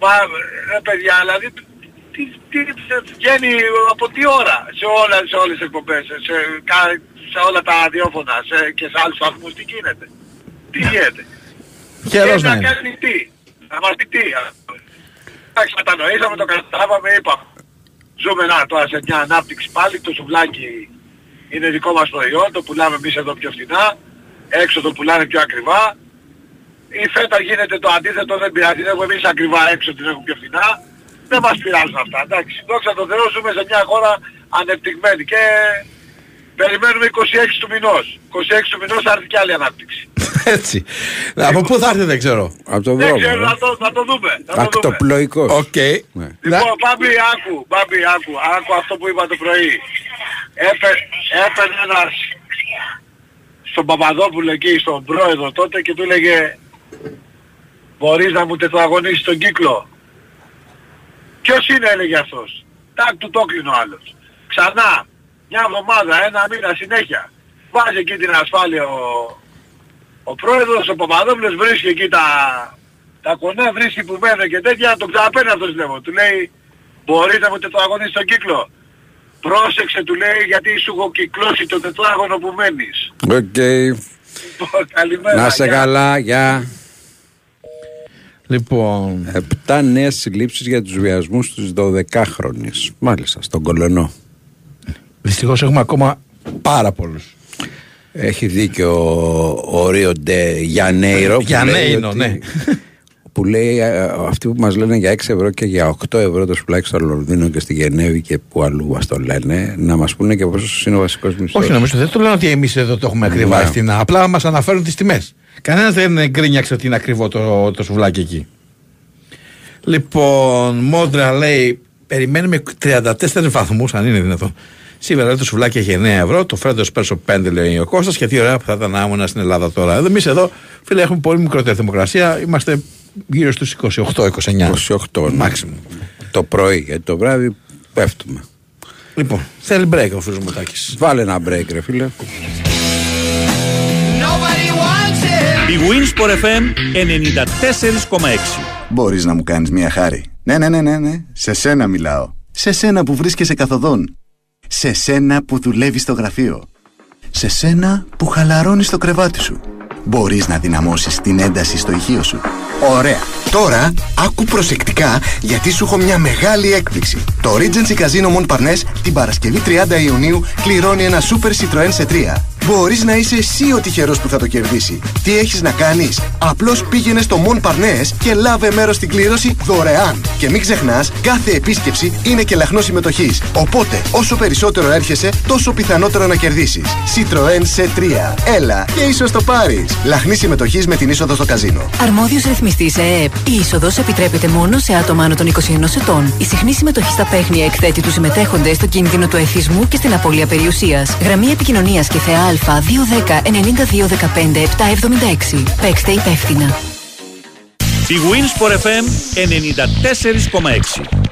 Μα ρε παιδιά, δηλαδή τι, τι βγαίνει από τι ώρα σε, όλα, σε όλες τις εκπομπές, σε, κα- σε όλα τα ραδιόφωνα σε, και σε άλλους βαθμούς τι γίνεται; Τι γίνεται; Καιρός Και να είναι. κάνει τι; Να μας πει τι. Εντάξει, κατανοήσαμε, το καταλάβαμε, είπαμε. Ζούμε να, τώρα σε μια ανάπτυξη πάλι, το σουβλάκι είναι δικό μας προϊόν, το πουλάμε εμείς εδώ πιο φθηνά, έξω το πουλάνε πιο ακριβά. Η φέτα γίνεται το αντίθετο, δεν πειράζει, την έχουμε εμείς ακριβά έξω, την έχουμε πιο φθηνά. Δεν μας πειράζουν αυτά, εντάξει. Δόξα τω Θεώ ζούμε σε μια χώρα ανεπτυγμένη και περιμένουμε 26 του μηνός. 26 του μηνός θα έρθει και άλλη ανάπτυξη. Έτσι. Από πού θα έρθει δεν ξέρω; Από τον Δεν δρόμο. ξέρω, ε. να το, να το δούμε. Να το δούμε. Ακτοπλοϊκός. Οκ. Ναι. Λοιπόν, Μπάμπη, άκου, Μπάμπη, άκου, άκου αυτό που είπα το πρωί. Έπαι, έπαιρνε ένας στον Παπαδόπουλο εκεί, στον πρόεδρο τότε και του έλεγε μπορείς να μου τετραγωνίσεις τον κύκλο. Ποιος είναι έλεγε αυτός. Τάκ του το κλείνει ο άλλος. Ξανά, μια εβδομάδα, ένα μήνα συνέχεια. Βάζει εκεί την ασφάλεια ο, ο πρόεδρος, ο Παπαδόπουλος βρίσκει εκεί τα, τα κονέ, βρίσκει που μένουν και τέτοια, τον ξαναπαίρνει αυτός τηλέφωνο. Του λέει, μπορείς να μου τετραγωνίσεις τον κύκλο. Πρόσεξε του λέει γιατί σου έχω κυκλώσει το τετράγωνο που μένεις. Οκ. Λοιπόν, Καλημέρα. Να σε γεια. καλά, γεια. Λοιπόν. Επτά νέες συλλήψεις για τους βιασμούς στου 12χρονε. Μάλιστα, στον Κολονό. Δυστυχώς έχουμε ακόμα Πάρα πολλούς. Έχει δίκιο ο, ο Ρίο Ντε Γιανέιρο. που Για λέει Νέινο, ότι- ναι. Που λέει ε, αυτοί που μας λένε για 6 ευρώ και για 8 ευρώ το σουβλάκι στο Λονδίνο και στη Γενέβη και που αλλού μας το λένε, να μας πούνε και πόσο είναι ο βασικός μισθός. Όχι, νομίζω δεν το λένε ότι εμείς εδώ το έχουμε ακριβά Ναι. στην. Απλά μας αναφέρουν τις τιμές. Κανένας δεν γκρίνιαξε ότι είναι ακριβό το, το σουβλάκι εκεί. Λοιπόν, Μόντρα λέει: Περιμένουμε 34 βαθμούς, αν είναι δυνατόν. Σήμερα λέει, το σουβλάκι έχει 9 ευρώ, το φρέντο πέρσο 5 λέει ο Κώστας και τι ωραία που θα ήταν να ήμουν στην Ελλάδα τώρα. Εμείς εδώ, φίλε, έχουμε πολύ μικρότερη θερμοκρασία. Είμαστε γύρω στους 28-29. 28 ναι. Maximum. Το πρωί, γιατί το βράδυ πέφτουμε. Λοιπόν, θέλει break ο φίλο Μουτάκη. Βάλε ένα break, ρε φίλε. Η Winsport FM 94,6. Μπορείς να μου κάνεις μια χάρη. Ναι, ναι, ναι, ναι, ναι. Σε σένα μιλάω. Σε σένα που βρίσκεσαι καθοδόν. Σε σένα που δουλεύεις στο γραφείο. Σε σένα που χαλαρώνεις το κρεβάτι σου. Μπορείς να δυναμώσεις την ένταση στο ηχείο σου. Ωραία. Τώρα άκου προσεκτικά γιατί σου έχω μια μεγάλη έκπληξη. Το Regency Casino Mon Parnes την Παρασκευή 30 Ιουνίου κληρώνει ένα Super Citroën σε 3. Μπορείς να είσαι εσύ ο τυχερός που θα το κερδίσει. Τι έχεις να κάνεις; Απλώς πήγαινε στο Mon Parnes και λάβε μέρος στην κλήρωση δωρεάν. Και μην ξεχνάς, κάθε επίσκεψη είναι και λαχνός συμμετοχής. Οπότε, όσο περισσότερο έρχεσαι, τόσο πιθανότερο να κερδίσεις. Citroën σε 3. Έλα και ίσως το πάρεις. Λαχνής συμμετοχής με την είσοδο στο καζίνο. Αρμόδιος ρυθμιστής ΕΕΠ. Η είσοδος επιτρέπεται μόνο σε άτομα άνω των 21 ετών. Η συχνή συμμετοχή στα παίχνια εκθέτει τους συμμετέχοντες στο κίνδυνο του εθισμού και στην απώλεια περιουσίας. Γραμμή επικοινωνίας και θεά Α 210 9215 776. Παίξτε υπεύθυνα. Η Winsport FM 94,6.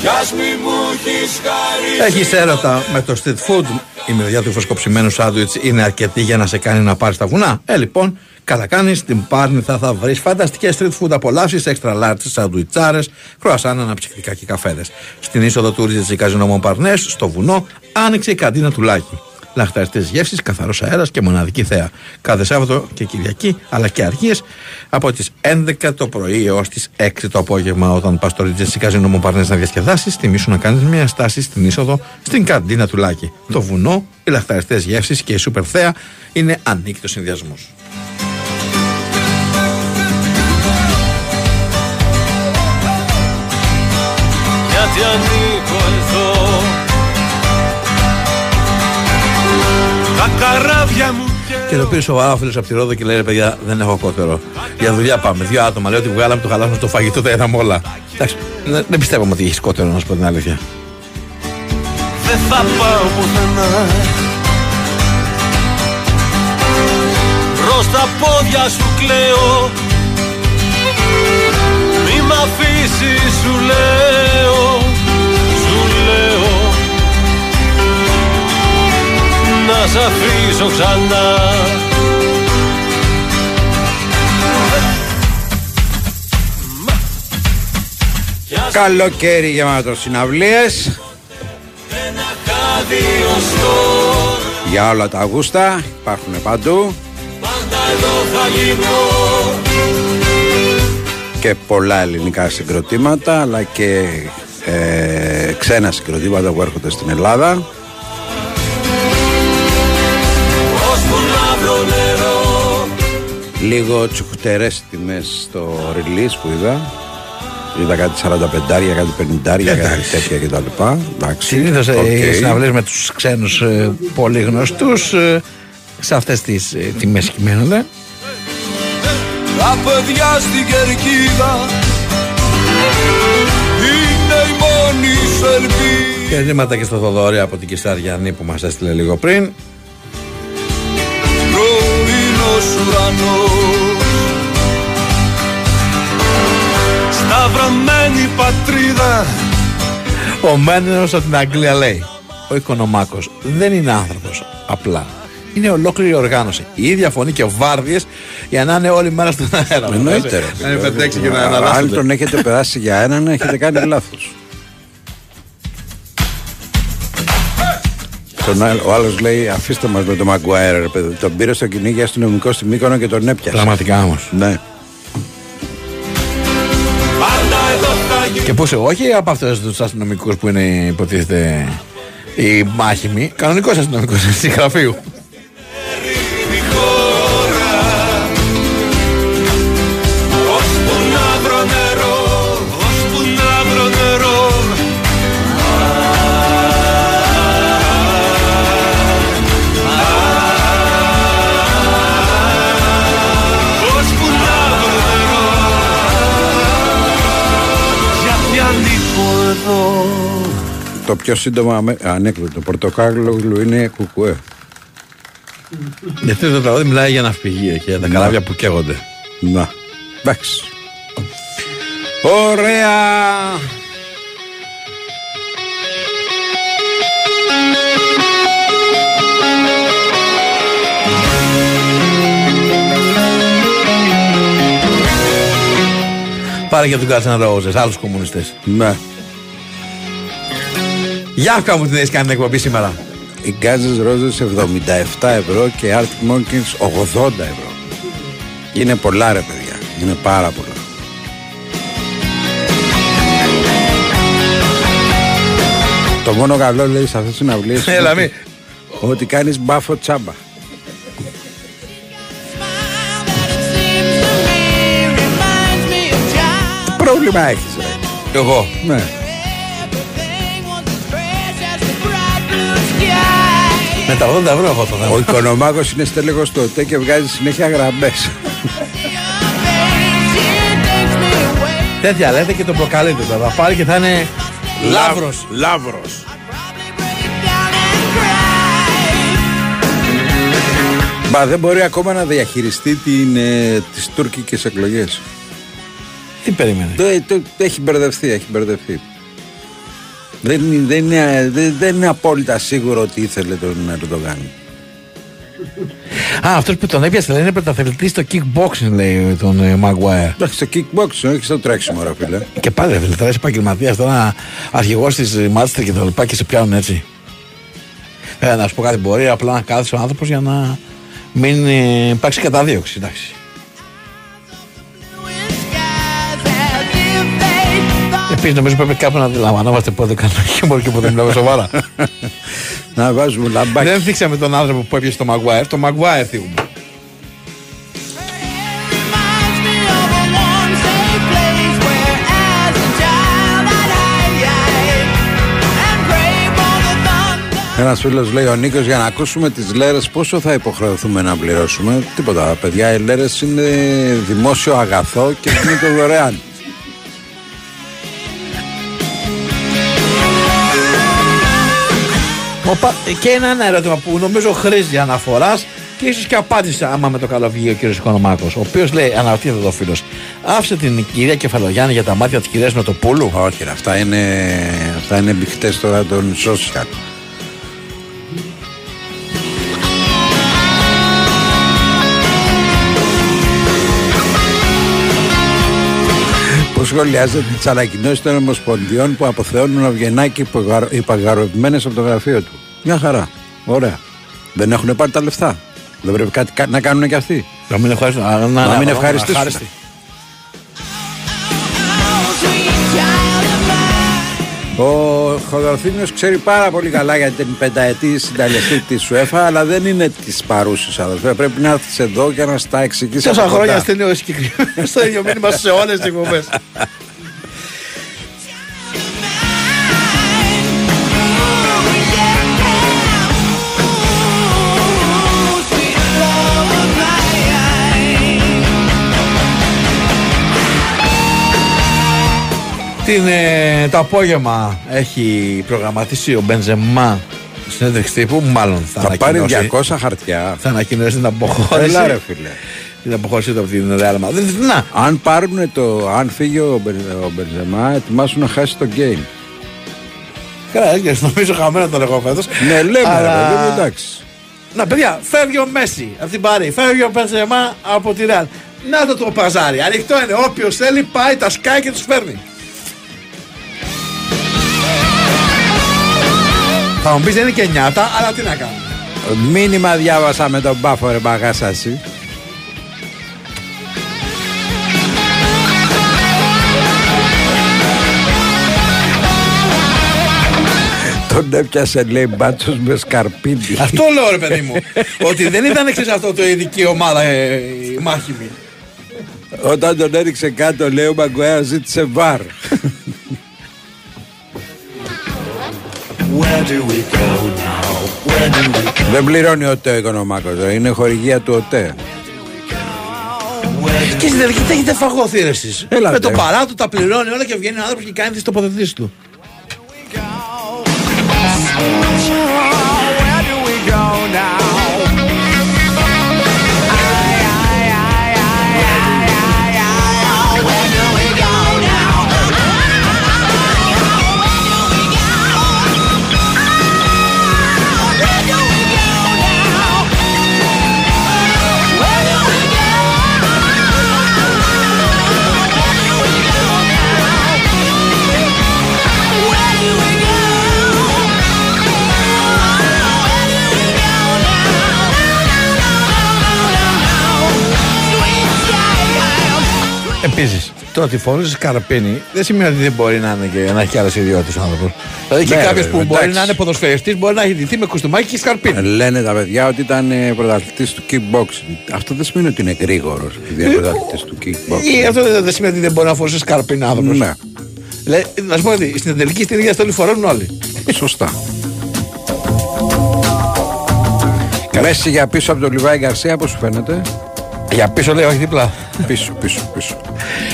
Κι ας μη μου έχεις χαρίσει Έχεις έρωτα με το street food. Η μυρωδιά του φρεσκοψημένου σάντουιτς είναι αρκετή για να σε κάνει να πάρεις τα βουνά. Ε, λοιπόν, καλά κάνει. Στην Πάρνηθα θα βρεις φανταστικές street food απολαύσεις, extra large σαντουιτσάρες, κροασάν, αναψυκτικά και καφέδες. Στην είσοδο του Ρίζετζι Καζινόμων Παρνέ, στο βουνό, άνοιξε η καντίνα του Λάκη. Λαχταριστές γεύσεις, καθαρός αέρας και μοναδική θέα. Κάθε Σάββατο και Κυριακή, αλλά και αργίες από τις 11 το πρωί έως τις 6 το απόγευμα. Όταν πας στο Ρίτζενσι Καζίνο Μοπαρνέ να διασκεδάσεις, τιμήσου να κάνεις μια στάση στην είσοδο στην καντίνα του Λάκη. Το βουνό, οι λαχταριστές γεύσεις και η σούπερ θέα είναι ανίκητο συνδυασμός. Γιατί ανήκω εδώ Τα καράβια μου Και το πήρε σοβαρά ο φίλο από τη Ρόδο και λέει: Ρε παιδιά, δεν έχω κότερο. Για δουλειά πάμε. Δύο άτομα. Λέει ότι βγάλαμε το χαλάσμα στο φαγητό, τα είδαμε όλα. Εντάξει, δεν δεν πιστεύω ότι έχεις κότερο, να σου πω την αλήθεια. Δεν θα πάω πουθενά Προς τα πόδια σου κλαίω Μη μ' αφήσεις σου λέω Να σ' αφήσω ξανά Καλοκαίρι γεμάτο συναυλίες Καδιωστό για όλα τα γούστα. Υπάρχουν παντού Πάντα εδώ θα γίνω και πολλά ελληνικά συγκροτήματα αλλά και ε, ξένα συγκροτήματα που έρχονται στην Ελλάδα. Λίγο τσουχτερές τιμές στο release που είδα. Είδα κάτι 45, κάτι 50, κάτι Εντάξει. τέτοια κτλ. Εντάξει. Συνήθως οκ. οι συναυλίες με τους ξένους πολύ γνωστούς σε αυτές τις τιμές κυμαίνονται. Τα παιδιά στην κερκίδα Είναι η μόνη σου ελπίδα Χαιρετίσματα και στο Θοδωρή από την Καισαριανή που μας έστειλε λίγο πριν. Πρωινός ουρανός Σταυρωμένη πατρίδα Ο Μένενος από την Αγγλία λέει: Ο Οικονομάκος δεν είναι άνθρωπος απλά. Είναι ολόκληρη οργάνωση. Η ίδια φωνή και βάρδιες για να είναι όλη μέρα στον αέρα. Εννοείται. ρε Να είναι φίλε. πεντέξι και να Αν αναλάσσονται. τον έχετε περάσει για έναν, έχετε κάνει λάθος. Τον άλλο- ο άλλος λέει: Αφήστε μας με τον Μαγκουάιρ, ρε παιδί. Τον πήρε στο κυνήγι αστυνομικό στη Μύκονο και τον έπιασε. Πραγματικά όμως. Ναι. Πάντα εδώ θα γίνω Και πώς, όχι από αυτούς τους αστυνομικούς που είναι υποτίθεται Η μάχημη, κανονικός αστυνομικός τη γραφείου. Εδώ Το πιο σύντομο αμέ- ανέκδοτο πορτοκάλογλου είναι κουκουέ. Γιατί το τραγούδι μιλάει για ναυπηγεία και για τα καράβια που καίγονται. Να. Εντάξει. Ωραία. Πάρε για τον Κάτσαν Ρόζε, άλλους κομμουνιστές. Ναι. Γιάφκα μου την έχεις κάνει την εκπομπή σήμερα. Οι Guns N' Roses 77 ευρώ και οι Arctic Monkeys 80 ευρώ. Είναι πολλά ρε παιδιά. Είναι πάρα πολλά. Το μόνο καλό λέει σε αυτές τις συναυλίες είναι Έλα, ότι- μη. ότι κάνεις μπάφο τσάμπα. Τι πρόβλημα έχεις ρε. Εγώ. Ναι. Με τα 80 ευρώ έχω το θέμα. Ο οικονομάκος είναι στέλεχος στο ΟΤΕ και βγάζει συνέχεια γραμμές. Τέτοια λέτε και τον προκαλείτε τώρα. Θα πάρει και θα είναι λάβρο. Λάβρος. Μα δεν μπορεί ακόμα να διαχειριστεί την, ε, τις τουρκικές εκλογές. Τι περίμενε. Το, το, το έχει μπερδευτεί, έχει μπερδευτεί. Δεν, είναι- δεν, είναι, δεν, δεν είναι απόλυτα σίγουρο ότι ήθελε τον Ερντογάν. Α, αυτός που τον έπιασε λέει είναι πρωταθλητής στο kickboxing, λέει τον ε, Maguire. Εντάξει, στο kickboxing, όχι στο τρέξιμο, ρε φίλε. Και πάλι ρε φίλε, τώρα είσαι επαγγελματίας, τώρα αρχηγός της Μάτσεστερ και τα λοιπά και σε πιάνουν έτσι. Ε, να σου πω κάτι, μπορεί απλά να κάθίσει ο άνθρωπος για να μην ε, υπάρξει καταδίωξη. Εντάξει. Επίση, νομίζω πρέπει κάπου να αντιλαμβανόμαστε πότε κάνουμε χιούμορ και πότε μιλάμε σοβαρά. να βάζουμε λαμπάκι. Δεν θίξαμε τον άνθρωπο που έπιασε το Maguire, το Maguire θίγουμε. Ένας φίλος λέει: Ο Νίκος, για να ακούσουμε τις λέρες, πόσο θα υποχρεωθούμε να πληρώσουμε; Τίποτα, παιδιά. Οι λέρες είναι δημόσιο αγαθό και γίνεται δωρεάν. Οπα, και ένα, ένα ερώτημα που νομίζω χρήζει αναφοράς και ίσως και απάντησε άμα με το καλό βγει ο κύριος Οικονομάκος. Ο οποίος λέει, αναρωτιέται εδώ ο φίλος, άφησε την κυρία Κεφαλογιάννη για τα μάτια της κυρίας Νοτοπούλου. Όχι, ρε, αυτά είναι, αυτά είναι μπιχτές τώρα των social. Πώ σχολιάζετε τις ανακοινώσεις των Ομοσπονδιών που αποθεώνουν Αυγενάκη υπαγαροποιημένε από το γραφείο του. Μια χαρά. Ωραία. Δεν έχουν πάρει τα λεφτά. Δεν πρέπει κάτι κα- να κάνουν και αυτοί. Να μην ευχαριστήσουν. Να, Να μην να- ευχαριστήσουν. Ο Χοδορθίνιος ξέρει πάρα πολύ καλά για την πενταετή συνταλεστή της UEFA, αλλά δεν είναι της παρούσης αδελφέ. Πρέπει να έρθεις εδώ και να στα εξηγήσεις Τόσα από κοντά. χρόνια στέλνει ο συγκεκριμένος στο ίδιο μήνυμα σε όλες τις εκπομπές. Την, ε, το απόγευμα έχει προγραμματίσει ο Μπενζεμά συνέντευξη τύπου, μάλλον θα, Θα πάρει ανακοινώσει- 200 χαρτιά. θα ανακοινώσει την αποχώρηση. Έλα ρε φίλε. Την αποχώρηση του από την Real Madrid. Να, Αν πάρουν το, αν φύγει ο, Μπεν- ο Μπενζεμά, ετοιμάσουν να χάσει το game. Καλά, έτσι νομίζω χαμένο τον εγώ φέτος. Ναι, λέμε ρε Αλλά- παιδί μου, εντάξει. Να, παιδιά, φεύγει ο Μέση από την Παρή, φεύγει ο Μπενζεμά από τη Ρεάλ. Να το το παζάρι. Ανοιχτό είναι. Όποιος θέλει πάει, τα σκάει και τους φέρνει. Θα μου πεις δεν είναι και νιάτα, αλλά τι να κάνω. Μήνυμα διάβασα με τον Μπάφο ρε μπαγάσαση. Το Τον έπιασε λέει μπάτσος με σκαρπίνι. Αυτό λέω ρε παιδί μου. ότι δεν ήταν εξής αυτό το ειδική ομάδα ε, η μάχημη. Όταν τον έριξε κάτω λέει ο Μαγκουέας ζήτησε βαρ. Δεν πληρώνει ο ΤΕ ο Οικονομάκος, ε, είναι χορηγία του ΟΤΕ. Και στην τελική έχετε φαγωθεί εσείς. Έλα, Με το τε. παρά του τα πληρώνει όλα και βγαίνει ο άνθρωπος και κάνει τις τοποθετήσεις του. Επίση, το ότι φορούσε καραπίνι δεν σημαίνει ότι δεν μπορεί να, είναι και, να έχει άλλε ιδιότητε ο άνθρωπος. Δηλαδή και Ναι, κάποιος ρε, που μπορεί εντάξει. να είναι ποδοσφαιριστής μπορεί να έχει ντυθεί με κουστούμάκι και σκαρπίνι. Ε, Λένε τα παιδιά ότι ήταν ε, πρωταθλητής του kickboxing. Αυτό δεν σημαίνει ότι είναι γρήγορος επειδή είναι πρωταθλητής του kickboxing. Ή αυτό δεν, δεν σημαίνει ότι δεν μπορεί να φορούσε σκαρπίνι άνθρωπος. Ναι, Δηλαδή, να σου πω ότι στην τελική στην ίδια στολή φορώνουν όλοι. σωστά. Μέση για πίσω από τον Λιβάη Γκαρσία, πώς σου φαίνεται; Για πίσω λέει, όχι δίπλα. Πίσω, πίσω, πίσω.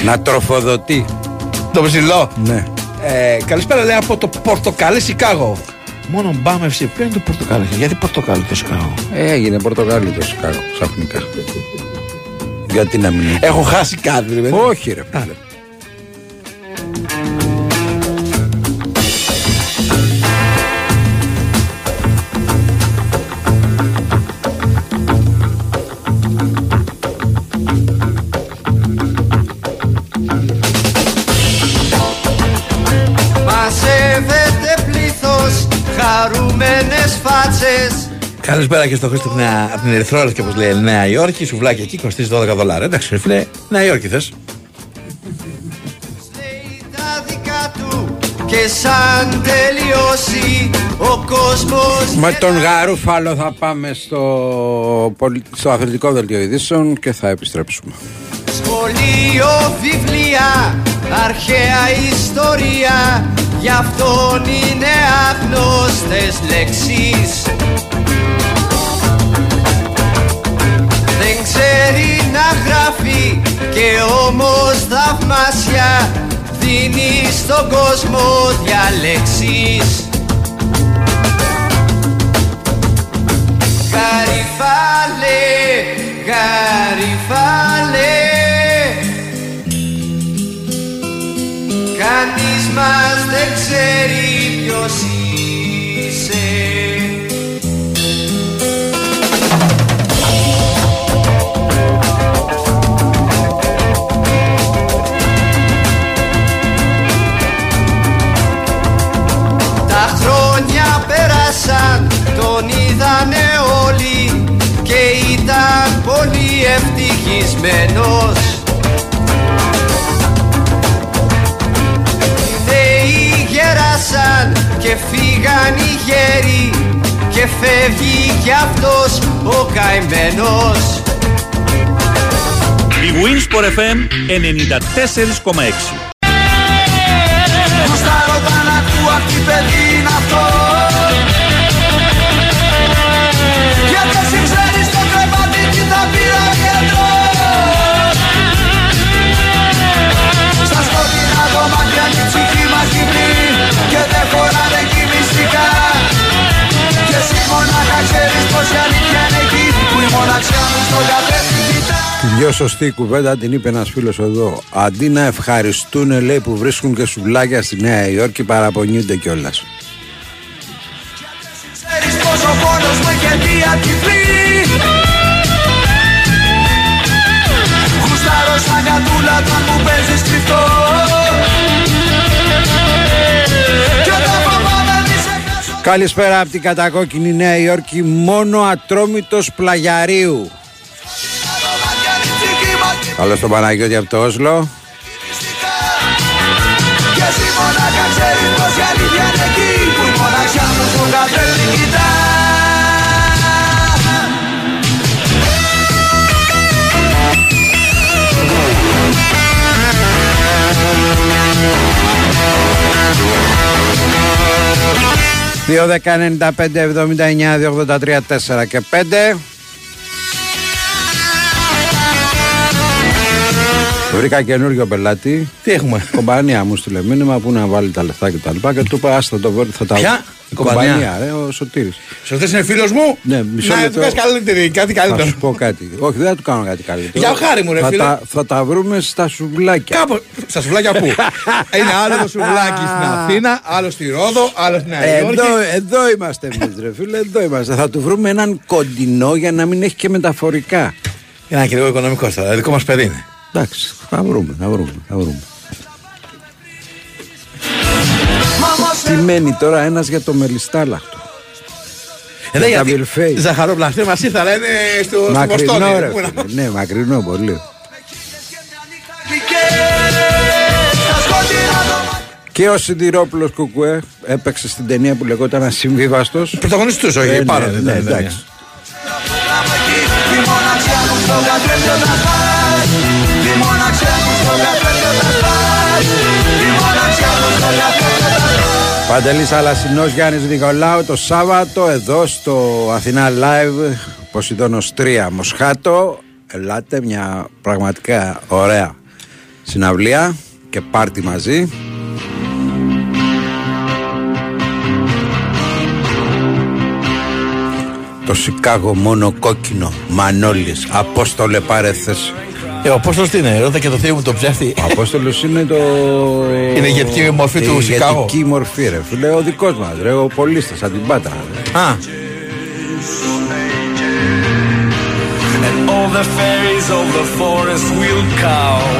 Να τροφοδοτεί. Το ψηλό. Ναι. Ε, καλησπέρα λέει από το Πορτοκαλί Σικάγο. Μόνο μπάμε FC. Ποιο είναι το Πορτοκαλί, γιατί Πορτοκαλί το Σικάγο; Ε, έγινε πορτοκάλι το Σικάγο ξαφνικά. Γιατί να μην είναι; Έχω χάσει κάτι, ρε παιδί. Όχι, ρε Καλησπέρα και στο Χρήστο από την, από την Ερυθρόλευκη, όπως λέει Νέα Υόρκη. Σουβλάκι εκεί κοστίζει 12 δολάρια. Εντάξει, ρε φίλε, Νέα Υόρκη θες. τα δικά του και σαν τελειώσει ο κόσμος Με τον Γαρούφαλο θα πάμε στο, πολι- στο αθλητικό δελτίο ειδήσεων και θα επιστρέψουμε. Σχολείο, βιβλία, αρχαία ιστορία Γι' αυτόν είναι άγνωστες λέξεις ξέρει να γράφει και όμως θαυμάσια Δίνει στον κόσμο διαλέξεις. Γαριφάλε, γαριφάλε. Κανείς μας δεν ξέρει ποιος είσαι πέρασαν, τον είδανε όλοι και ήταν πολύ ευτυχισμένος. Οι νέοι γέρασαν και φύγαν οι γέροι και φεύγει κι αυτός ο καημένος. Η Winsport FM 94,6 κοιτά Την πιο σωστή κουβέντα την είπε ένας φίλος εδώ. Αντί να ευχαριστούν, λέει, που βρίσκουν και σουβλάκια στη Νέα Υόρκη, παραπονιούνται κιόλας. Ξέρεις πως ο πόνος μου έχει διακυφθεί Γουστάρω σαν κατούλα όταν μου παίζεις κρυφτό Κι όταν φοβάμαι μη σε χάσω Καλησπέρα από την κατακόκκινη Νέα Υόρκη, μόνο ατρόμητος πλαγιαρίου. Τα δωμάτια την ψυχή μας Καλώς τον Παναγιώτη από το Όσλο. μυστικά Κι Και εσύ μονάχα ξέρεις πως η αλήθεια είναι εκεί Που η μοναξιά μου στον καθρέφτη κοιτά Δύο δέκα, 95, 79, 283, 4 και 5 Βρήκα καινούριο πελάτη. Τι έχουμε; Κομπανία μου στείλε μήνυμα που να βάλει τα λεφτά και τα λοιπά. Και του είπα, άστα το βρω, θα τα Ποια; Η Κομπανία. κομπανία, ρε, ο Σωτήρης. Σωστέ είναι φίλος μου; Ναι, μισό Να λεπτό. του πες καλύτερη, κάτι Θα καλύτερο. σου πω κάτι. Όχι, δεν θα του κάνω κάτι καλύτερο. Για χάρη μου, ρε θα φίλε. Τα, θα τα βρούμε στα σουβλάκια. Κάπου. Στα σουβλάκια πού; είναι άλλο το σουβλάκι στην Αθήνα, άλλο στη Ρόδο, άλλο στην Νέα Υόρκη. Εδώ, εδώ είμαστε εμείς, ρε φίλε, εδώ είμαστε. Θα του βρούμε έναν κοντινό για να μην έχει και μεταφορικά. Για να και λίγο οικονομικός τώρα, δικό μας παιδί είναι. Εντάξει, θα βρούμε, θα βρούμε, θα βρούμε. Τι μένει τώρα ένας για το μελιστάλαχτο; Εδώ Για τα γιατί μιλφέι. ζαχαροπλαστή μας ήρθα, αλλά είναι στο, στο Μακρινό Βοστόνι. ρε Πού να- φίλε. Ναι, μακρινό πολύ. Και ο Σιδηρόπουλος Κουκουέ έπαιξε στην ταινία που λεγόταν Ασυμβίβαστος. Πρωταγωνιστούς, όχι, Ε, ναι, πάρα, ναι, δεν ήταν εντάξει. Παντελής Αλασινός Γιάννης Νικολάου το Σάββατο εδώ στο Αθηνά Live Ποσειδώνος 3 Μοσχάτο. Ελάτε μια πραγματικά ωραία συναυλία και πάρτι μαζί. Το Σικάγο μόνο κόκκινο Μανώλης Απόστολε πάρε θέση Ε, ο Απόστολος τι είναι, ρώτα και το θείο μου το ψεύτη. Ο Απόστολος είναι το... Είναι η ηγετική μορφή του η Σικάγο. ηγετική μορφή ρε φίλε Ο δικός μας ρε Ο πολίστας σαν την Πάτρα ρε. Α, And all the fairies of the forest will come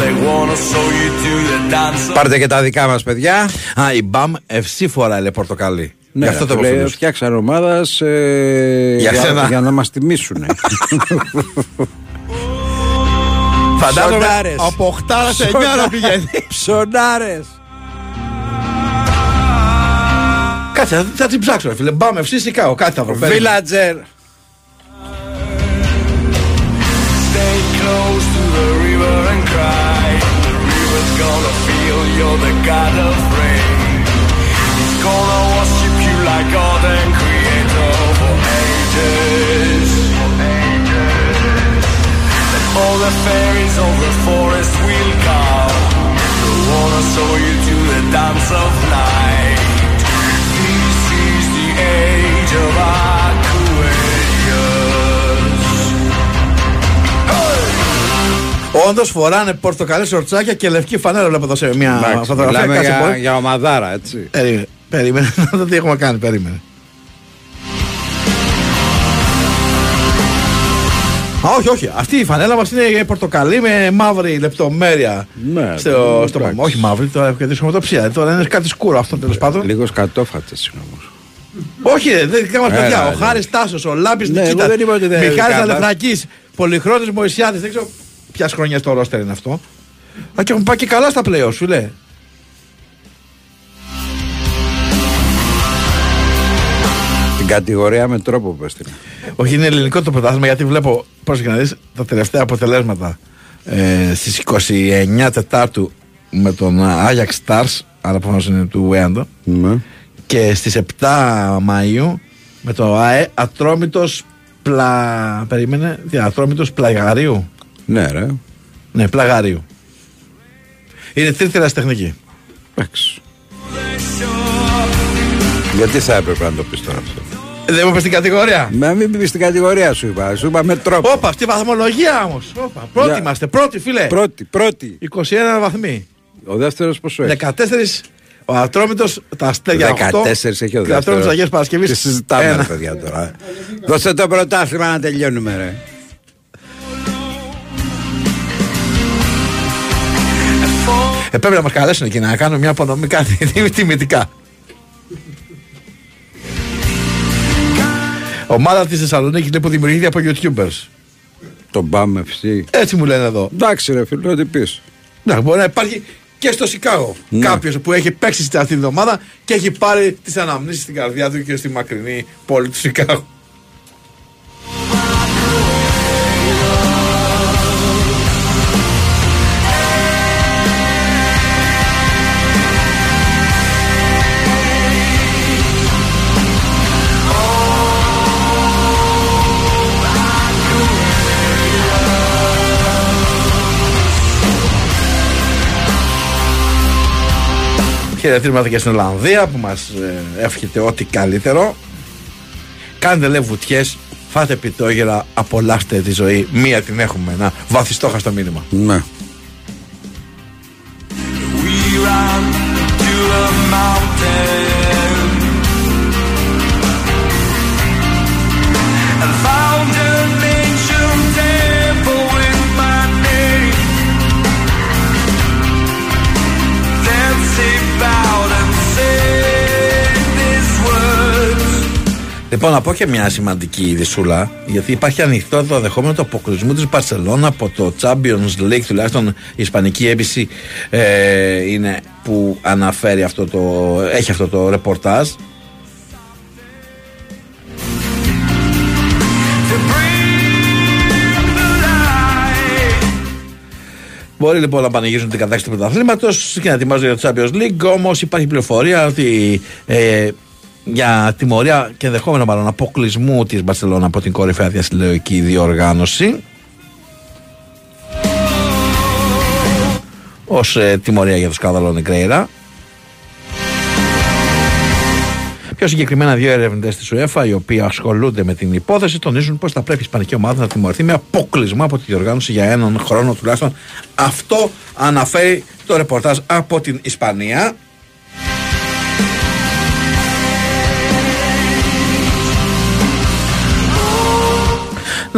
They wanna show you to the dance Πάρτε και τα δικά μας παιδιά α, η Μπαμ ευσύ φορά λέει πορτοκαλί. Ναι, Γι' αυτό το ρε, φίλε, προφίλ. φτιάξαν ομάδας ε, Για για, σένα. για να μας τιμήσουν. Φαντάζομαι Ψωνάρες. από 8 σε 9 να πηγαίνει. Ψωνάρες. Κάτσε, θα- θα την ψάξω, ρε φίλε. Μπαμ ευσύ Σικάγο, κάτι θα βρω. περίμενε. Βίλατζερ. Stay close to the river and cry The river's gonna feel you're the god of rain It's gonna worship you like God and all the fairies of the forest will come They wanna show you to the dance of night This is the age of Aquarius Όντως φοράνε πορτοκαλί σορτσάκια και λευκή φανέλα. Βλέπω εδώ σε μια Εντάξει, φωτογραφία. Μιλάμε Κάτσε για, πολύ. για ομαδάρα, έτσι. Περίμενε, περίμενε να δω τι έχουμε κάνει. Περίμενε. Α, όχι, όχι. Αυτή η φανέλα μας είναι πορτοκαλί με μαύρη λεπτομέρεια. Ναι, στο, εντάξει. στο μάμα. Όχι μαύρη, τώρα έχω και χρωματοψία. Τώρα είναι κάτι σκούρο αυτό τέλος πάντων. Λίγο σκατόφατες είναι όμως. Όχι, ρε, δεν κάνουμε Έλα, παιδιά. Ο έλα. Χάρης Τάσος, ο Λάμπης Ναι, εγώ δεν είπα ότι δεν είναι Μιχάλης δικά μας. Αλεφρακή, Πολυχρόνης Μωησιάδη. Δεν ξέρω ποια χρονιά στο ρόστερ είναι αυτό. Α, και έχουν πάει και καλά στα πλέον, σου λέει. Κατηγορία με τρόπο πες την. Όχι, είναι ελληνικό το πρωτάθλημα γιατί βλέπω, πρόσεχε να δεις, τα τελευταία αποτελέσματα ε, στις 29 Τετάρτου με τον Άγιαξ Stars, άρα προφανώς είναι του Βέαντο, Ναι. και στις 7 Μαΐου με το ΑΕ Ατρόμητος Πλα... Περίμενε, τι, Ατρόμητος Πλαγαρίου. Ναι ρε. Ναι, Πλαγαρίου. Είναι τρίτη ερασιτεχνική. Εντάξει. Γιατί θα έπρεπε να το πεις τώρα αυτό; Δεν μου πες την κατηγορία. Με μην πεις την κατηγορία σου είπα. Σου είπα με τρόπο. Όπα, στη βαθμολογία όμως. Όπα, πρώτοι Για- είμαστε, πρώτοι φίλε. Πρώτη, πρώτη. 21 βαθμοί. Ο δεύτερος πόσο έχει. 14 ο Ατρόμητος τα αστέρια 8. 14 έχει ο Και ο δεύτερος. Ατρόμητος Αγίας Παρασκευής. Τι συζητάμε ένα. ρε παιδιά τώρα. Δώσε το πρωτάθλημα να τελειώνουμε ρε. Ε, πρέπει να μας καλέσουν εκεί να κάνουμε μια απονομή κάτι τιμητικά. Ομάδα της Θεσσαλονίκης λέει, που δημιουργείται από YouTubers. Το μπάμε FC. Έτσι μου λένε εδώ. Εντάξει ρε φίλε, ό,τι πεις. Να, μπορεί να υπάρχει και στο Σικάγο. Ναι. Κάποιος που έχει παίξει αυτή την εβδομάδα και έχει πάρει τις αναμνήσεις στην καρδιά του και στη μακρινή πόλη του Σικάγο. Χαιρετίσματα και στην Ολλανδία που μας ε, εύχεται ό,τι καλύτερο. Κάντε λέει βουτιές, φάτε πιτόγερα, απολαύστε τη ζωή. Μία την έχουμε. Να βαθιστόχα στο μήνυμα. Ναι. We ran to a mountain Λοιπόν, να πω και μια σημαντική ειδησούλα, γιατί υπάρχει ανοιχτό το δεχόμενο του αποκλεισμού της Μπαρσελόνα από το Champions League, τουλάχιστον η Ισπανική έμπιση ε, είναι που αναφέρει αυτό το, έχει αυτό το ρεπορτάζ. Μπορεί λοιπόν να πανηγυρίζουν την κατάξυση του πρωταθλήματος και να ετοιμάζονται για το Champions League. Όμως υπάρχει πληροφορία ότι ε, για τιμωρία και ενδεχόμενο μάλλον αποκλεισμού της Μπαρσελόνα από την κορυφαία διασυλλογική διοργάνωση. Ω ε, τιμωρία για το σκάνδαλο Νεκρέιρα. Πιο συγκεκριμένα, δύο ερευνητές της UEFA, οι οποίοι ασχολούνται με την υπόθεση, τονίζουν πως θα πρέπει η Ισπανική ομάδα να τιμωρηθεί με αποκλεισμό από τη διοργάνωση για έναν χρόνο τουλάχιστον. Αυτό αναφέρει το ρεπορτάζ από την Ισπανία.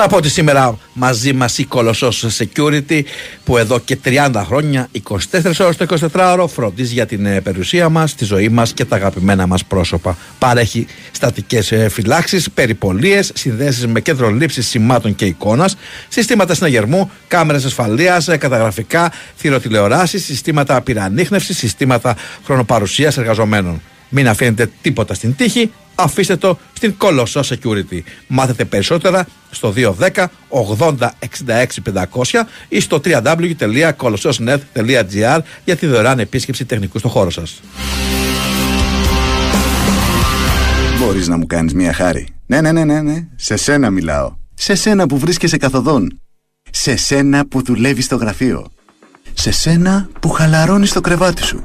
Να πω ότι σήμερα μαζί μας η Κολοσσός Security που εδώ και 30 χρόνια, 24 ώρες το 24ωρο, φροντίζει για την ε, περιουσία μας, τη ζωή μας και τα αγαπημένα μας πρόσωπα. Παρέχει στατικές φυλάξεις, περιπολίες, συνδέσεις με κέντρο λήψη σημάτων και εικόνας, συστήματα συναγερμού, κάμερες ασφαλείας, καταγραφικά, θηροτηλεοράσεις, συστήματα πυρανίχνευση, συστήματα χρονοπαρουσίας εργαζομένων. Μην αφήνετε τίποτα στην τύχη, αφήστε το στην Colosso Security. Μάθετε περισσότερα στο 210 80 66 500 ή στο www.colossosnet.gr για τη δωρεάν επίσκεψη τεχνικού στο χώρο σας. Μπορείς να μου κάνεις μια χάρη. Ναι, ναι, ναι, ναι, ναι. Σε σένα μιλάω. Σε σένα που βρίσκεσαι καθοδόν. Σε σένα που δουλεύεις στο γραφείο. Σε σένα που χαλαρώνεις το κρεβάτι σου.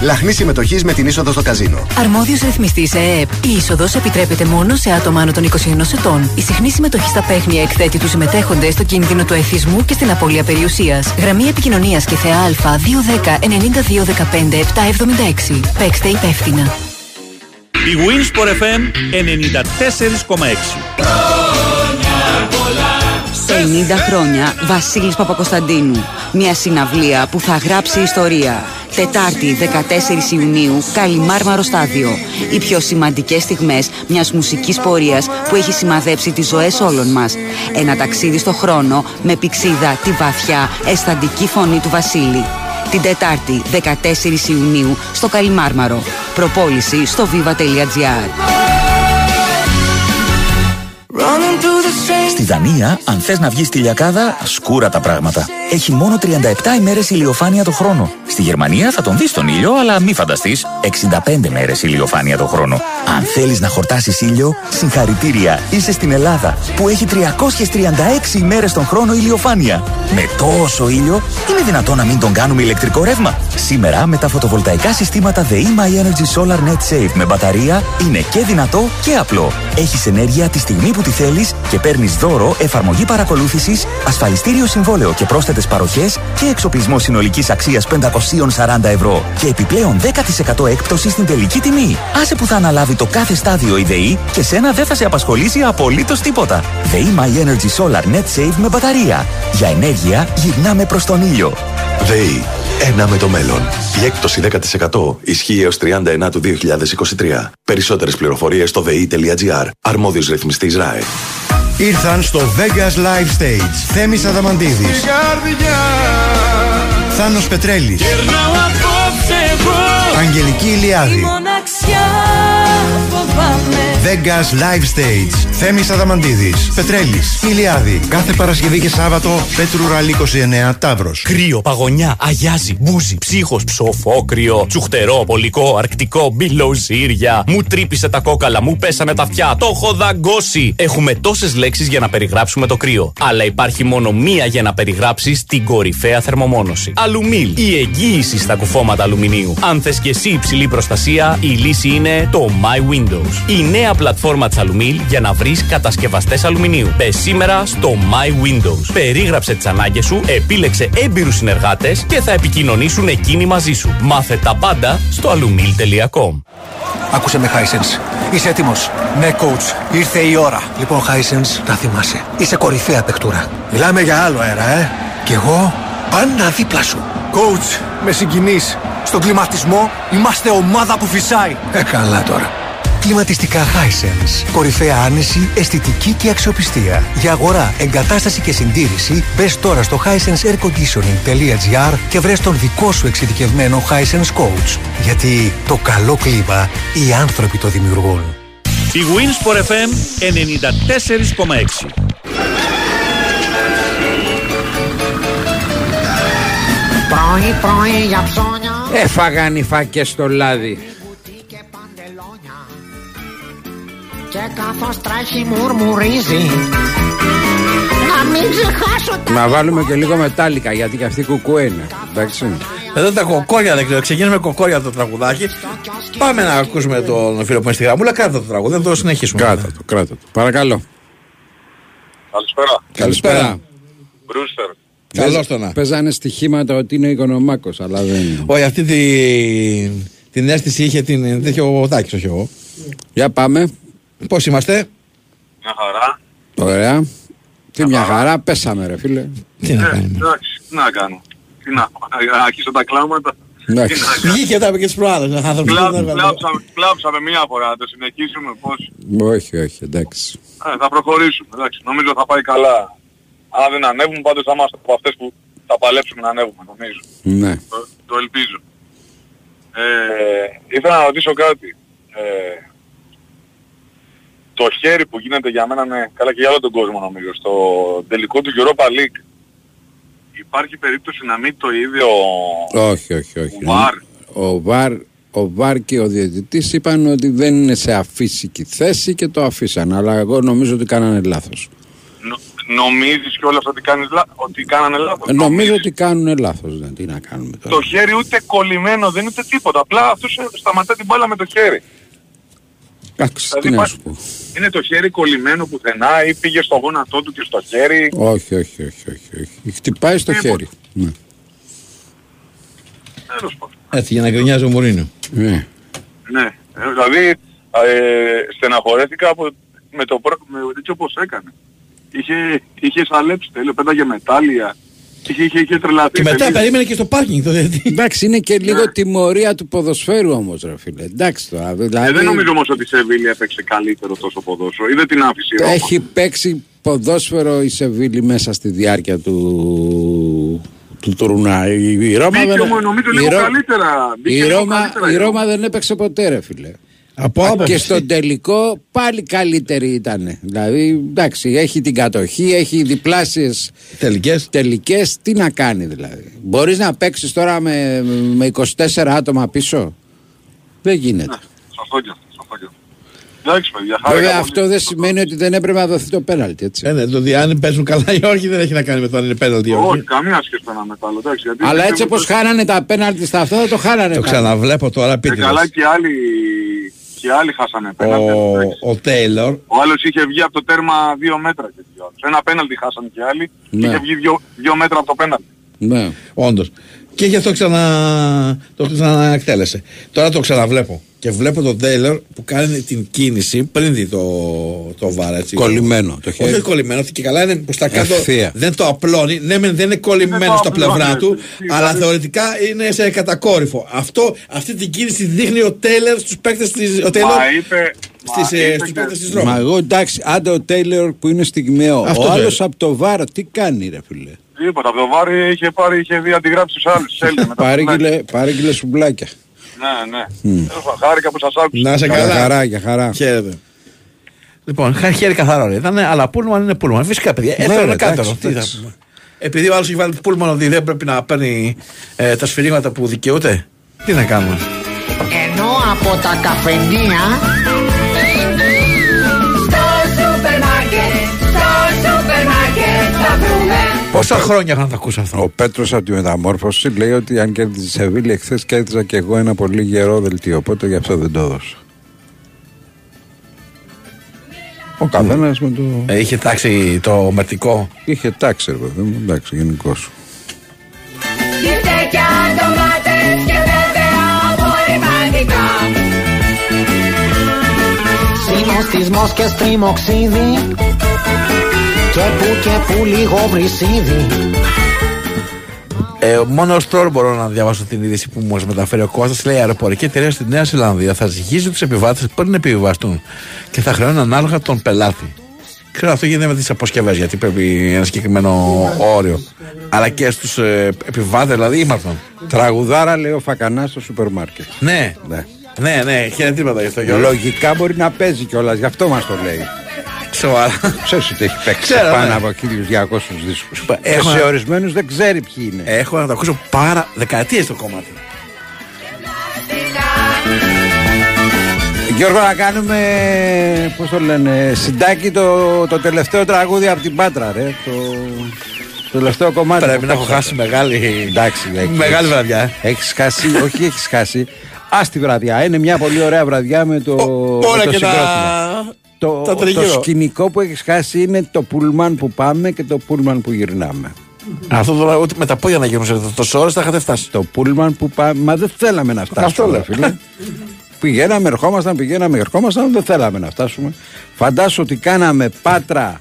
Λαχνή συμμετοχής με την είσοδο στο καζίνο. Αρμόδιος ρυθμιστής ΕΕΠ. Η είσοδος επιτρέπεται μόνο σε άτομα άνω των 21 ετών. Η συχνή συμμετοχή στα παίχνια εκθέτει τους συμμετέχοντες στο κίνδυνο του εθισμού και στην απώλεια περιουσίας. Γραμμή επικοινωνίας και ΘΕΑ 210 9215 776. Παίξτε υπεύθυνα. Η Winsport FM 94,6 50 χρόνια Βασίλης Παπακοσταντίνου. Μια συναυλία που θα γράψει ιστορία. Τετάρτη 14 Ιουνίου, Καλιμάρμαρο Στάδιο. Οι πιο σημαντικές στιγμές μιας μουσικής πορείας που έχει σημαδέψει τις ζωές όλων μας. Ένα ταξίδι στο χρόνο με πηξίδα τη βαθιά, αισθαντική φωνή του Βασίλη. Την Τετάρτη 14 Ιουνίου στο Καλιμάρμαρο. Προπόληση στο viva.gr. Στη Δανία, αν θες να βγεις στη λιακάδα, σκούρα τα πράγματα. Έχει μόνο 37 ημέρες ηλιοφάνεια το χρόνο. Στη Γερμανία θα τον δεις τον ήλιο, αλλά μη φανταστείς, 65 μέρες ηλιοφάνεια το χρόνο. Αν θέλεις να χορτάσεις ήλιο, συγχαρητήρια, είσαι στην Ελλάδα, που έχει 336 ημέρες τον χρόνο ηλιοφάνεια. Με τόσο ήλιο, είναι δυνατόν να μην τον κάνουμε ηλεκτρικό ρεύμα. Σήμερα, με τα φωτοβολταϊκά συστήματα The My Energy Solar Net Save με μπαταρία, είναι και δυνατό και απλό. Έχεις ενέργεια τη στιγμή που τη θέλεις και και παίρνεις δώρο εφαρμογή παρακολούθησης, ασφαλιστήριο συμβόλαιο και πρόσθετες παροχές και εξοπλισμό συνολικής αξίας 540 ευρώ. Και επιπλέον 10% έκπτωση στην τελική τιμή. Άσε που θα αναλάβει το κάθε στάδιο η ΔΕΗ και σένα δεν θα σε απασχολήσει απολύτως τίποτα. ΔΕΗ My Energy Solar Net Save με μπαταρία. Για ενέργεια γυρνάμε προς τον ήλιο. ΔΕΗ. Ένα με το μέλλον. Η έκπτωση 10% ισχύει έως 39 του 2023. Περισσότερες πληροφορίες στο dei.gr. Αρμόδιος ρυθμιστής ΡΑΕ. Ήρθαν στο Vegas Live Stage. Θέμης Αδαμαντίδης. Θάνος Πετρέλης. Αγγελική Ηλιάδη Vegas Live Stage Θέμης Αδαμαντίδης Πετρέλης Ηλιάδη Κάθε Παρασκευή και Σάββατο Πέτρου Ραλή 29 Ταύρος Κρύο, παγωνιά, αγιάζει, μπούζι, ψύχος, ψοφόκριο, τσουχτερό, πολικό, αρκτικό, μπιλοζύρια. Μου τρύπησε τα κόκαλα, μου πέσανε τα αυτιά, το έχω δαγκώσει. Έχουμε τόσες λέξεις για να περιγράψουμε το κρύο. Αλλά υπάρχει μόνο μία για να περιγράψεις την κορυφαία θερμομόνωση. Αλουμίλ, η εγγύηση στα κουφώματα αλουμινίου. Αν θες και εσύ υψηλή προστασία, η λύση είναι το My Windows. Η νέα πλατφόρμα τη Αλουμίλ για να βρεις κατασκευαστές αλουμινίου. Μπε σήμερα στο My Windows. Περίγραψε τις ανάγκες σου, επίλεξε έμπειρους συνεργάτες και θα επικοινωνήσουν εκείνοι μαζί σου. Μάθε τα πάντα στο alumil.com. Άκουσε με, Hisense. Είσαι έτοιμος; Ναι, coach. Ήρθε η ώρα. Λοιπόν, Hisense, να θυμάσαι. Είσαι κορυφαία παιχτούρα. Μιλάμε για άλλο αέρα, ε. Κι εγώ; Πάντα δίπλα σου. Coach, με συγκινείς. Στον κλιματισμό είμαστε ομάδα που φυσάει. Ε, καλά τώρα. Κλιματιστικά Hisense. Κορυφαία άνεση, αισθητική και αξιοπιστία. Για αγορά, εγκατάσταση και συντήρηση, μπες τώρα στο hisenseairconditioning.gr και βρες τον δικό σου εξειδικευμένο Hisense Coach. Γιατί το καλό κλίμα οι άνθρωποι το δημιουργούν. Η Winsport FM 94,6 Πρωί πρωί για ψώνια Έφαγαν οι φάκες στο λάδι. Και καθώς τρέχει μουρμουρίζει Να μην ξεχάσω τα Να βάλουμε και λίγο μετάλλικα γιατί και αυτή κουκού είναι. Εντάξει. Εδώ τα κοκόρια δεν ξέρω. Ξεκινάμε με κοκόρια το τραγουδάκι. Πάμε να ακούσουμε τον φίλο που είναι στη γραμμούλα. Κράτα το τραγούδι, δεν το συνεχίσουμε. Κράτα το, κράτα το. Παρακαλώ. Καλησπέρα. Καλησπέρα. Μπρούστερ. Καλώς το να. Παίζανε στοιχήματα ότι είναι οικονομάκος, αλλά δεν είναι. Όχι, αυτή τη, την αίσθηση είχε την, τέτοιο ο Τάκης, όχι εγώ. Για πάμε. Πώς είμαστε; Μια χαρά. Ωραία. Τι μια χαρά, πέσαμε ρε φίλε. Τι να Ε, κάνουμε; εντάξει, τι να κάνω. Τι να να αρχίσω τα κλάματα. Εντάξει. Βγήκε τα είπε και τις προάλλες. να θα Κλά- δούμε. Κλάψαμε, κλάψαμε μία φορά, να το συνεχίσουμε πώς; όχι, όχι, εντάξει. Ε, θα προχωρήσουμε, εντάξει. Νομίζω θα πάει καλά. Αν δεν ανέβουμε, πάντως θα είμαστε από αυτές που θα παλέψουμε να ανέβουμε, νομίζω. Ναι. Το, το ελπίζω. Ε, ήθελα να ρωτήσω κάτι. Ε, το χέρι που γίνεται για μένα είναι καλά και για όλο τον κόσμο νομίζω. Στο τελικό του Europa League υπάρχει περίπτωση να μην το ίδιο Όχι, όχι, όχι. Ο Βαρ. Ο Βαρ, ο Βαρ και ο διαιτητής είπαν ότι δεν είναι σε αφύσικη θέση και το αφήσαν. Αλλά εγώ νομίζω ότι κάνανε λάθος. νο, νομίζεις κιόλας ότι, κάνεις, λα- ότι κάνανε λάθος. Ε, Νομίζω ότι κάνουν λάθος. Δεν, τι να κάνουμε τώρα. Το χέρι ούτε κολλημένο δεν είναι ούτε τίποτα. Απλά αυτός ε, σταματάει την μπάλα με το χέρι. Εντάξει, Δηλαδή τι να πα- σου πω. Είναι το χέρι κολλημένο πουθενά ή πήγε στο γόνατό του και στο χέρι; Όχι, όχι, όχι, όχι, όχι. Χτυπάει στο Τίποτα. χέρι. Ναι. Τέλος πάντων. Έτσι για να γκρινιάζει ο Μουρίνο. Ναι. Ναι. Ε, δηλαδή ε, στεναχωρέθηκα από, με το πρό- με, έτσι όπως έκανε. Είχε, είχε σαλέψει τέλειο, πέταγε μετάλλια. Είχε, είχε, είχε τρελαθεί. Και μετά τελείως. περίμενε και στο πάρκινγκ το διαιτητή. Εντάξει, είναι και Ναι. λίγο τιμωρία του ποδοσφαίρου όμως ρε φίλε. Εντάξει τώρα. Ε, Δηλαδή, δεν νομίζω όμως ότι η Σεβίλη έπαιξε καλύτερο τόσο ποδόσφαιρο. Ή δεν την άφησε η Ρώμα. έχει παίξει ποδόσφαιρο η Σεβίλη μέσα στη διάρκεια του, του τουρνά. Η, η Ρώμα Μπήκε δεν, όμως νομίζω η λίγο Ρώμα- καλύτερα. Μπήκε η λίγο Ρώμα, καλύτερα η η Ρώμα δεν έπαιξε ποτέ ρε φίλε. Από Και άποψη. στον τελικό πάλι καλύτερη ήταν. Δηλαδή, εντάξει, έχει την κατοχή, έχει διπλάσιες Τελικές. τελικές. Τι να κάνει δηλαδή. Μπορείς να παίξεις τώρα με, με 24 άτομα πίσω; Δεν γίνεται. Σωστό και αυτό. σωστό και αυτό. Εντάξει παιδιά, χάρηκα Βέβαια πολύ. αυτό δεν σημαίνει ότι δεν έπρεπε να δοθεί το πέναλτι, έτσι. Ε, ναι, το δι- αν παίζουν καλά ή όχι δεν έχει να κάνει με το αν είναι πέναλτι ή Όχι, όχι. καμία σχέση με ένα μετάλλο. Εντάξει, γιατί Αλλά έτσι πιστεύω όπως ότι- χάνανε τα πέναλτι στα αυτά, θα το χάνανε. Το πάλι. ξαναβλέπω τώρα Και πείτε. καλά και άλλοι, και και οι άλλοι χάσανε πέναλτι. Ο, ο Τέιλορ. Ο άλλος είχε βγει από το τέρμα δύο μέτρα και δύο άλλους. Ένα πέναλτι χάσανε και οι άλλοι και Ναι. είχε βγει δύο, δύο μέτρα από το πέναλτι. Ναι. Όντως. Και γι' αυτό ξανα... το ξαναεκτέλεσε. Τώρα το ξαναβλέπω. Και βλέπω τον Τέιλορ που κάνει την κίνηση πριν δει το, το βάρα. Έτσι. Κολλημένο το χέρι. Όχι κολλημένο, και καλά είναι προ τα κάτω. Ευθεία. Δεν το απλώνει. Ναι, μεν δεν είναι κολλημένο Δεν το στα πλευρά απλώνει, του, έτσι, αλλά δηλαδή. θεωρητικά είναι σε κατακόρυφο. Αυτό, αυτή την κίνηση δείχνει ο Τέιλορ στους παίκτες τη. Ο Τέιλορ Μα είπε... στις, μα ε, είπε στους και- παίκτες της Ρώμη. Μα εγώ εντάξει, άντε ο Τέιλορ που είναι στιγμιαίο. Αυτό ο το άλλος είναι. από το βάρο τι κάνει, ρε φίλε; Τίποτα, από το βάρη είχε πάρει, είχε δει αντιγράψει τους άλλους. τους Έλληνες μετά. Παρήγγειλε, παρήγγειλε σουμπλάκια. Ναι, ναι. Τέλος πάντων, Χάρηκα που σας άκουσα. Να σε Για καλά. χαρά, για χαρά. Χαίρετε. Λοιπόν, χα- χέρι καθαρό ρε. Ήταν, αλλά πούλμαν είναι πούλμαν. Φυσικά, παιδιά. Ναι, Έθελα ρε, να κάνω. εντάξει, Τι θα εντάξει. πούμε. Επειδή ο άλλος έχει βάλει πούλμαν ότι δεν πρέπει να παίρνει ε, τα σφυρίγματα που δικαιούται. Τι να κάνουμε. Ενώ από τα καφενεία βρούμε Πόσα χρόνια είχα να τα ακούσω αυτό. Ο Πέτρος από τη μεταμόρφωση λέει ότι αν κέρδιζε η Σεβίλη, εχθές κέρδιζα και εγώ ένα πολύ γερό δελτίο. Οπότε γι' αυτό δεν το έδωσα. Ο καθένας με το. Ε, είχε τάξει το μερτικό. Είχε τάξει, ρε παιδί μου, εντάξει, γενικώ. Μπιφτέκια, ντομάτες και βέβαια απορριμματικά Συνοστισμός και στριμοξίδι Και που και που λίγο βρυσίδι Ε, μόνος τώρα μπορώ να διαβάσω την είδηση που μου μεταφέρει ο Κώστας Λέει: Η αεροπορική εταιρεία στη Νέα Ζηλανδία θα ζυγίζει τους επιβάτες πριν επιβιβαστούν και θα χρεώνουν ανάλογα τον πελάτη. Ξέρω αυτό γίνεται με τις αποσκευές γιατί πρέπει ένα συγκεκριμένο όριο. Αλλά και στους ε, επιβάτες, δηλαδή ήμασταν. Τραγουδάρα λέει ο Φακανάς στο σούπερ μάρκετ. Ναι, Ναι. ναι, ναι, χαιρετήματα γι' αυτό Γιώργο. Λογικά μπορεί να παίζει κιόλας, γι' αυτό μας το λέει. Σοβαρά. Ξέρει ότι έχει παίξει Ξέρω, πάνω ναι. από 1200 δίσκους. Και Έχω- σε ορισμένους δεν ξέρει ποιοι είναι. Έχω να το ακούσω πάρα δεκαετίες το κομμάτι. Γιώργο, να κάνουμε. Πώς το λένε, συντάκι το, το τελευταίο τραγούδι από την Πάτρα, ρε. Το, το τελευταίο κομμάτι. Πρέπει που να έχω παίξατε. χάσει μεγάλη. Εντάξει, έχεις- Μεγάλη βραδιά. Έχεις χάσει, όχι έχεις χάσει. Α τη βραδιά. Είναι μια πολύ ωραία βραδιά με το, Όλα με το και συγκρότημα. τα. Το, τα το τριγύρω. σκηνικό που έχεις χάσει είναι το πούλμαν που πάμε και το πούλμαν που γυρνάμε. Αυτό τώρα ούτε με τα πόδια να γυρνούσε τόσο ώρες θα είχατε φτάσει. Το πούλμαν που πάμε. Μα δεν θέλαμε να φτάσουμε. Αυτό λέω. ρε φίλε. πηγαίναμε, ερχόμασταν, πηγαίναμε, ερχόμασταν, δεν θέλαμε να φτάσουμε. Φαντάσου ότι κάναμε Πάτρα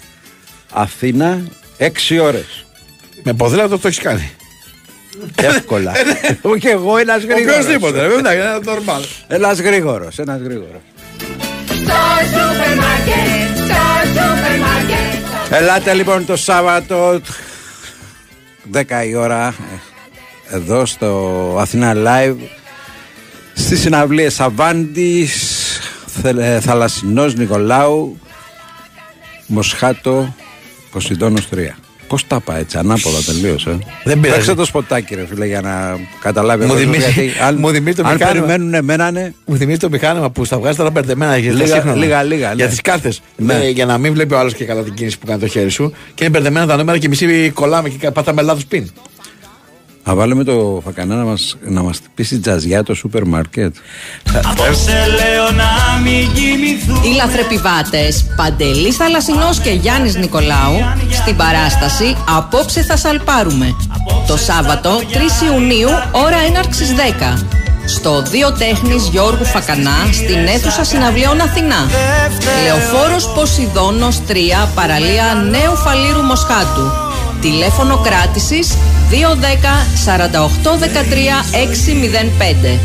Αθήνα 6 ώρες. Με ποδήλατο το έχεις κάνει. Εύκολα. Όχι εγώ, ένας γρήγορος. Οποιοδήποτε, ρε, εντάξει, είναι normal. Ένας γρήγορος, ένας γρήγορος. Ελάτε λοιπόν το Σάββατο 10 η ώρα ε, εδώ στο Αθηνά Live στις συναυλίες Αβάντης Θε- ε, Θαλασσινός Νικολάου Μοσχάτο Ποσειδώνος 3 Πώς τα πάει έτσι, ανάποδα τελείως ε. Δεν πειράζει. Παίξε το σποτάκι ρε φίλε για να καταλάβει Μου ο κόσμος, θυμίζει- γιατί αν, μου θυμίζει το αν μηχάνημα. περιμένουν εμένα ναι Μου θυμίζει το μηχάνημα που στα βγάζει τώρα μπερδεμένα για τα Λίγα- σύγχρονα. λίγα- λίγα, Για ναι. τις κάρτες. Ναι. για να μην βλέπει ο άλλος και καλά την κίνηση που κάνει το χέρι σου. Και είναι μπερδεμένα τα νούμερα και μισή κολλάμε και πατάμε λάθος πιν. Να βάλουμε το φακανά να μας, να μας πείσει τζαζιά το σούπερ μάρκετ. Απόψε λέω να μην κοιμηθούν Οι λαθρεπιβάτες Παντελής Θαλασσινός και Γιάννης Νικολάου στην παράσταση «Απόψε θα σαλπάρουμε» το Σάββατο 3 Ιουνίου ώρα έναρξης 10 στο Δύο Τέχνης Γιώργου Φακανά στην αίθουσα συναυλίων Αθηνά. Λεωφόρος Ποσειδώνος 3 παραλία Νέου Φαλήρου Μοσχάτου. Τηλέφωνο κράτησης 210 48 13 605.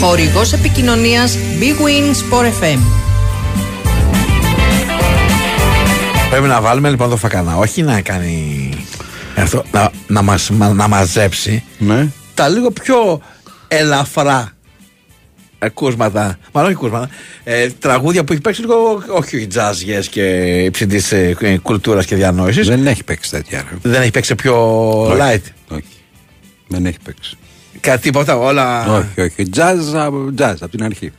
Χορηγός επικοινωνίας Big Win Sport FM. Πρέπει να βάλουμε λοιπόν το φακανά. Όχι να κάνει. Αυτό, να, να, μας, μα- να μαζέψει Ναι τα λίγο πιο ελαφρά ακούσματα, μάλλον όχι ακούσματα, ε, τραγούδια που έχει παίξει λίγο, όχι τζάζιες και υψηλή ε, κουλτούρας και διανόησης. Δεν έχει παίξει τέτοια ρε. Δεν έχει παίξει πιο Όχι. light. Όχι. Δεν έχει παίξει. Κάτι τίποτα, όλα. Όχι, όχι. Τζάζ, τζάζ από την αρχή.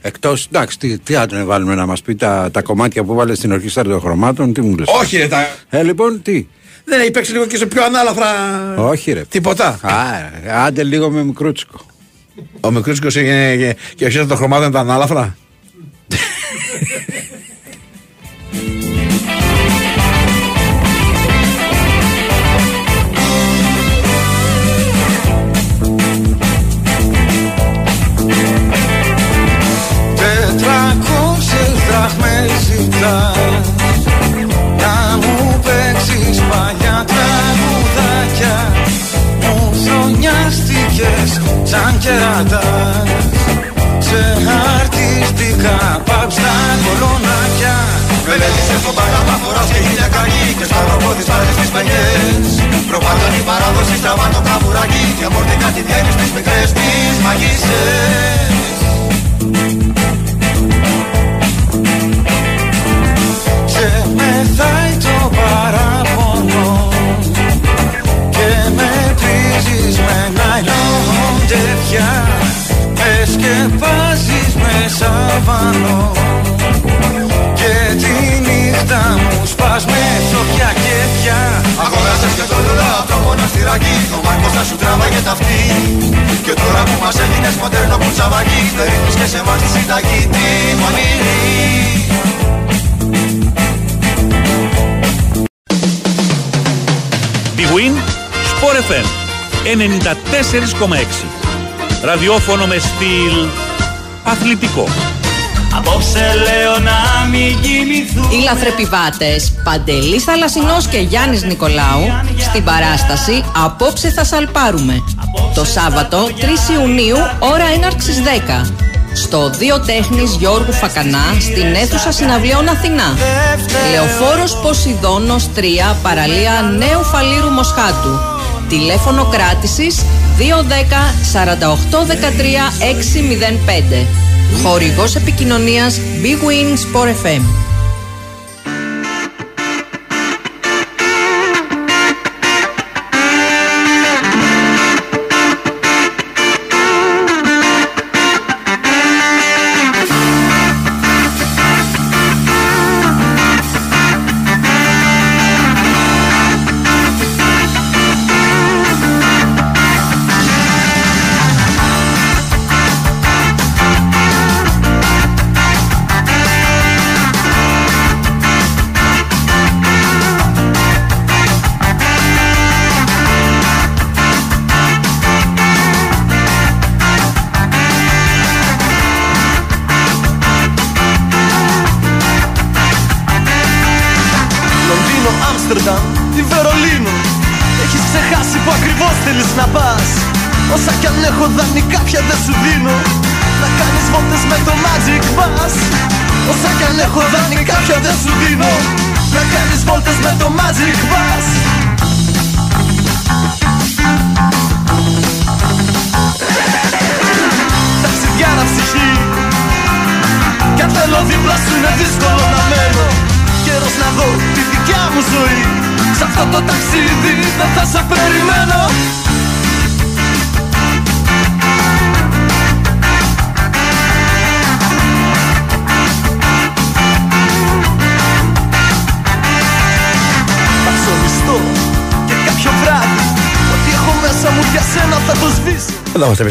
Εκτός, εντάξει, τι, τι θα τον βάλουμε να μας πει τα, τα κομμάτια που βάλε στην ορχήστρα των χρωμάτων, τι μου λες. Όχι, ρε, τα... Ε, λοιπόν, τι; δεν έχει παίξει λίγο και σε πιο ανάλαφρα. Όχι, ρε. Τίποτα. Α, ε, άντε λίγο με μικρούτσικο. Ο Μικρούτσικο και, και ο ε, ε, το χρωμάτων ήταν ανάλαφρα. Τετρακόσιες δραχμές ζητάς Να μου παίξεις παλιά τραγουδάκια ανάλαφρα. σαν κερατάς. Σε αρτιστικά παμπ στα κολονάκια Μελέτησε στον παγάμα φοράς και χίλια κακή Και στα ρόμπο της πάρεις τις πενιές Προπάντων η παράδοση στραβά το καβουράκι Και αμορτικά τη διένεις τις μικρές τις μαγισσές με ναϊλόν τεφιά Με σκεπάζεις με σαβανό Και τη νύχτα μου σπάς με σοφιά και πια. Αγοράσες και το λουλά από το μοναστηράκι Το μάρκος θα σου τράβαγε τα αυτή Και τώρα που μας έγινες μοντέρνο κουτσαβάκι Περίπτεις και σε εμάς τη συνταγή. Τη μονήρη Big Win, Sport FM 94,6. Ραδιόφωνο με στυλ αθλητικό. Απόψε λέω να μην κοιμηθούν Οι λαθρεπιβάτες Παντελής Θαλασσινός και Γιάννης Νικολάου στην παράσταση «Απόψε θα σαλπάρουμε» το Σάββατο 3 Ιουνίου ώρα έναρξης 10 στο Δύο Τέχνης Γιώργου Φακανά στην αίθουσα συναυλιών Αθηνά. Λεωφόρος Ποσειδώνος 3 παραλία Νέου Φαλήρου Μοσχάτου. Τηλέφωνο κράτησης 210 48 13 605. Χορηγός επικοινωνίας Big Win Sport FM.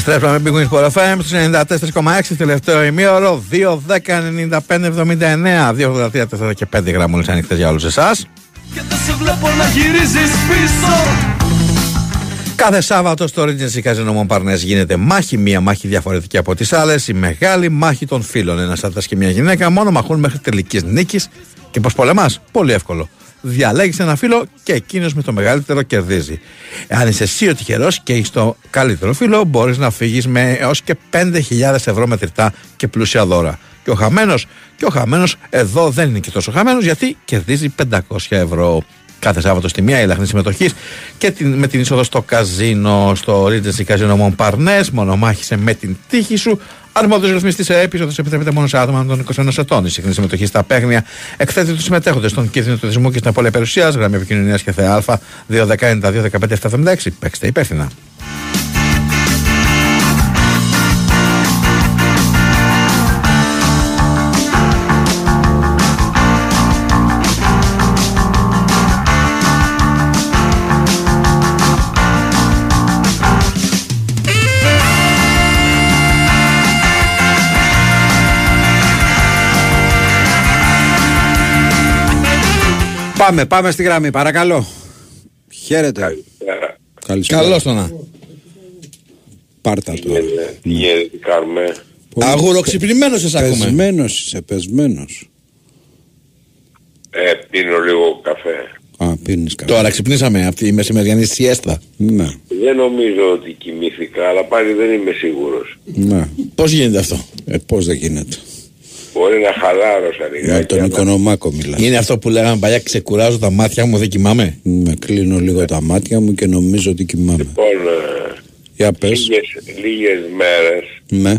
Επιστρέψαμε με Big Wings Sport FM στους 94,6 τελευταίο ημίωρο 2, 10, 95, 79 2, 83, 4 και 5 γραμμούλες ανοιχτές για όλους εσάς. Και δεν σε βλέπω να γυρίζεις πίσω. Κάθε Σάββατο στο Regency Casino Montparnasse γίνεται μάχη, μία μάχη διαφορετική από τις άλλες, η μεγάλη μάχη των φίλων. Ένας άντρας και μια γυναίκα μόνο μαχούν μέχρι τελικής νίκης. Και πως πολεμάς, πολύ εύκολο. Διαλέγεις ένα φίλο και εκείνος με το μεγαλύτερο κερδίζει. Αν είσαι εσύ ο τυχερός και είσαι το καλύτερο φίλο, μπορείς να φύγεις με έως και 5.000 ευρώ μετρητά και πλούσια δώρα. Και ο χαμένος, και ο χαμένος εδώ δεν είναι και τόσο χαμένος γιατί κερδίζει 500 ευρώ κάθε Σάββατο στη μία η λαχνή συμμετοχής και την, με την είσοδο στο καζίνο, στο Regency Casino Montparnasse. Μονομάχησε με την τύχη σου. Αρμόδιο ρυθμιστή σε έπεισοδο επιτρέπεται μόνο σε άτομα των 21 ετών. Η συχνή συμμετοχή στα παίγνια εκθέτει τους συμμετέχοντες στον κίνδυνο του δυσμού και στην απώλεια περιουσίας. Γραμμή επικοινωνίας και ΘΑ 219-215-776. Παίξτε υπεύθυνα. Πάμε, πάμε στη γραμμή, παρακαλώ. Χαίρετε. Καλησπέρα. Καλώς το να. Πάρτα το. Τι γίνεται, τι κάνουμε; Αγουροξυπνημένος σε ακούμε. Πεσμένος είσαι, πεσμένος. Ε, πίνω λίγο καφέ. Α, πίνεις καφέ. Τώρα ξυπνήσαμε αυτή η μεσημεριανή σιέστα. Ναι. Δεν νομίζω ότι κοιμήθηκα, αλλά πάλι δεν είμαι σίγουρος. Ναι. Πώς γίνεται αυτό; Ε, πώς δεν γίνεται. Μπορεί να χαλάρωσα Με λιγάκι. τον αλλά- Οικονομάκο μιλάς. Είναι αυτό που λέγαμε παλιά, ξεκουράζω τα μάτια μου, δεν κοιμάμαι; Με κλείνω λίγο τα μάτια μου και νομίζω ότι κοιμάμαι. Λοιπόν, ε, Για πες. λίγες, λίγες μέρες Ναι.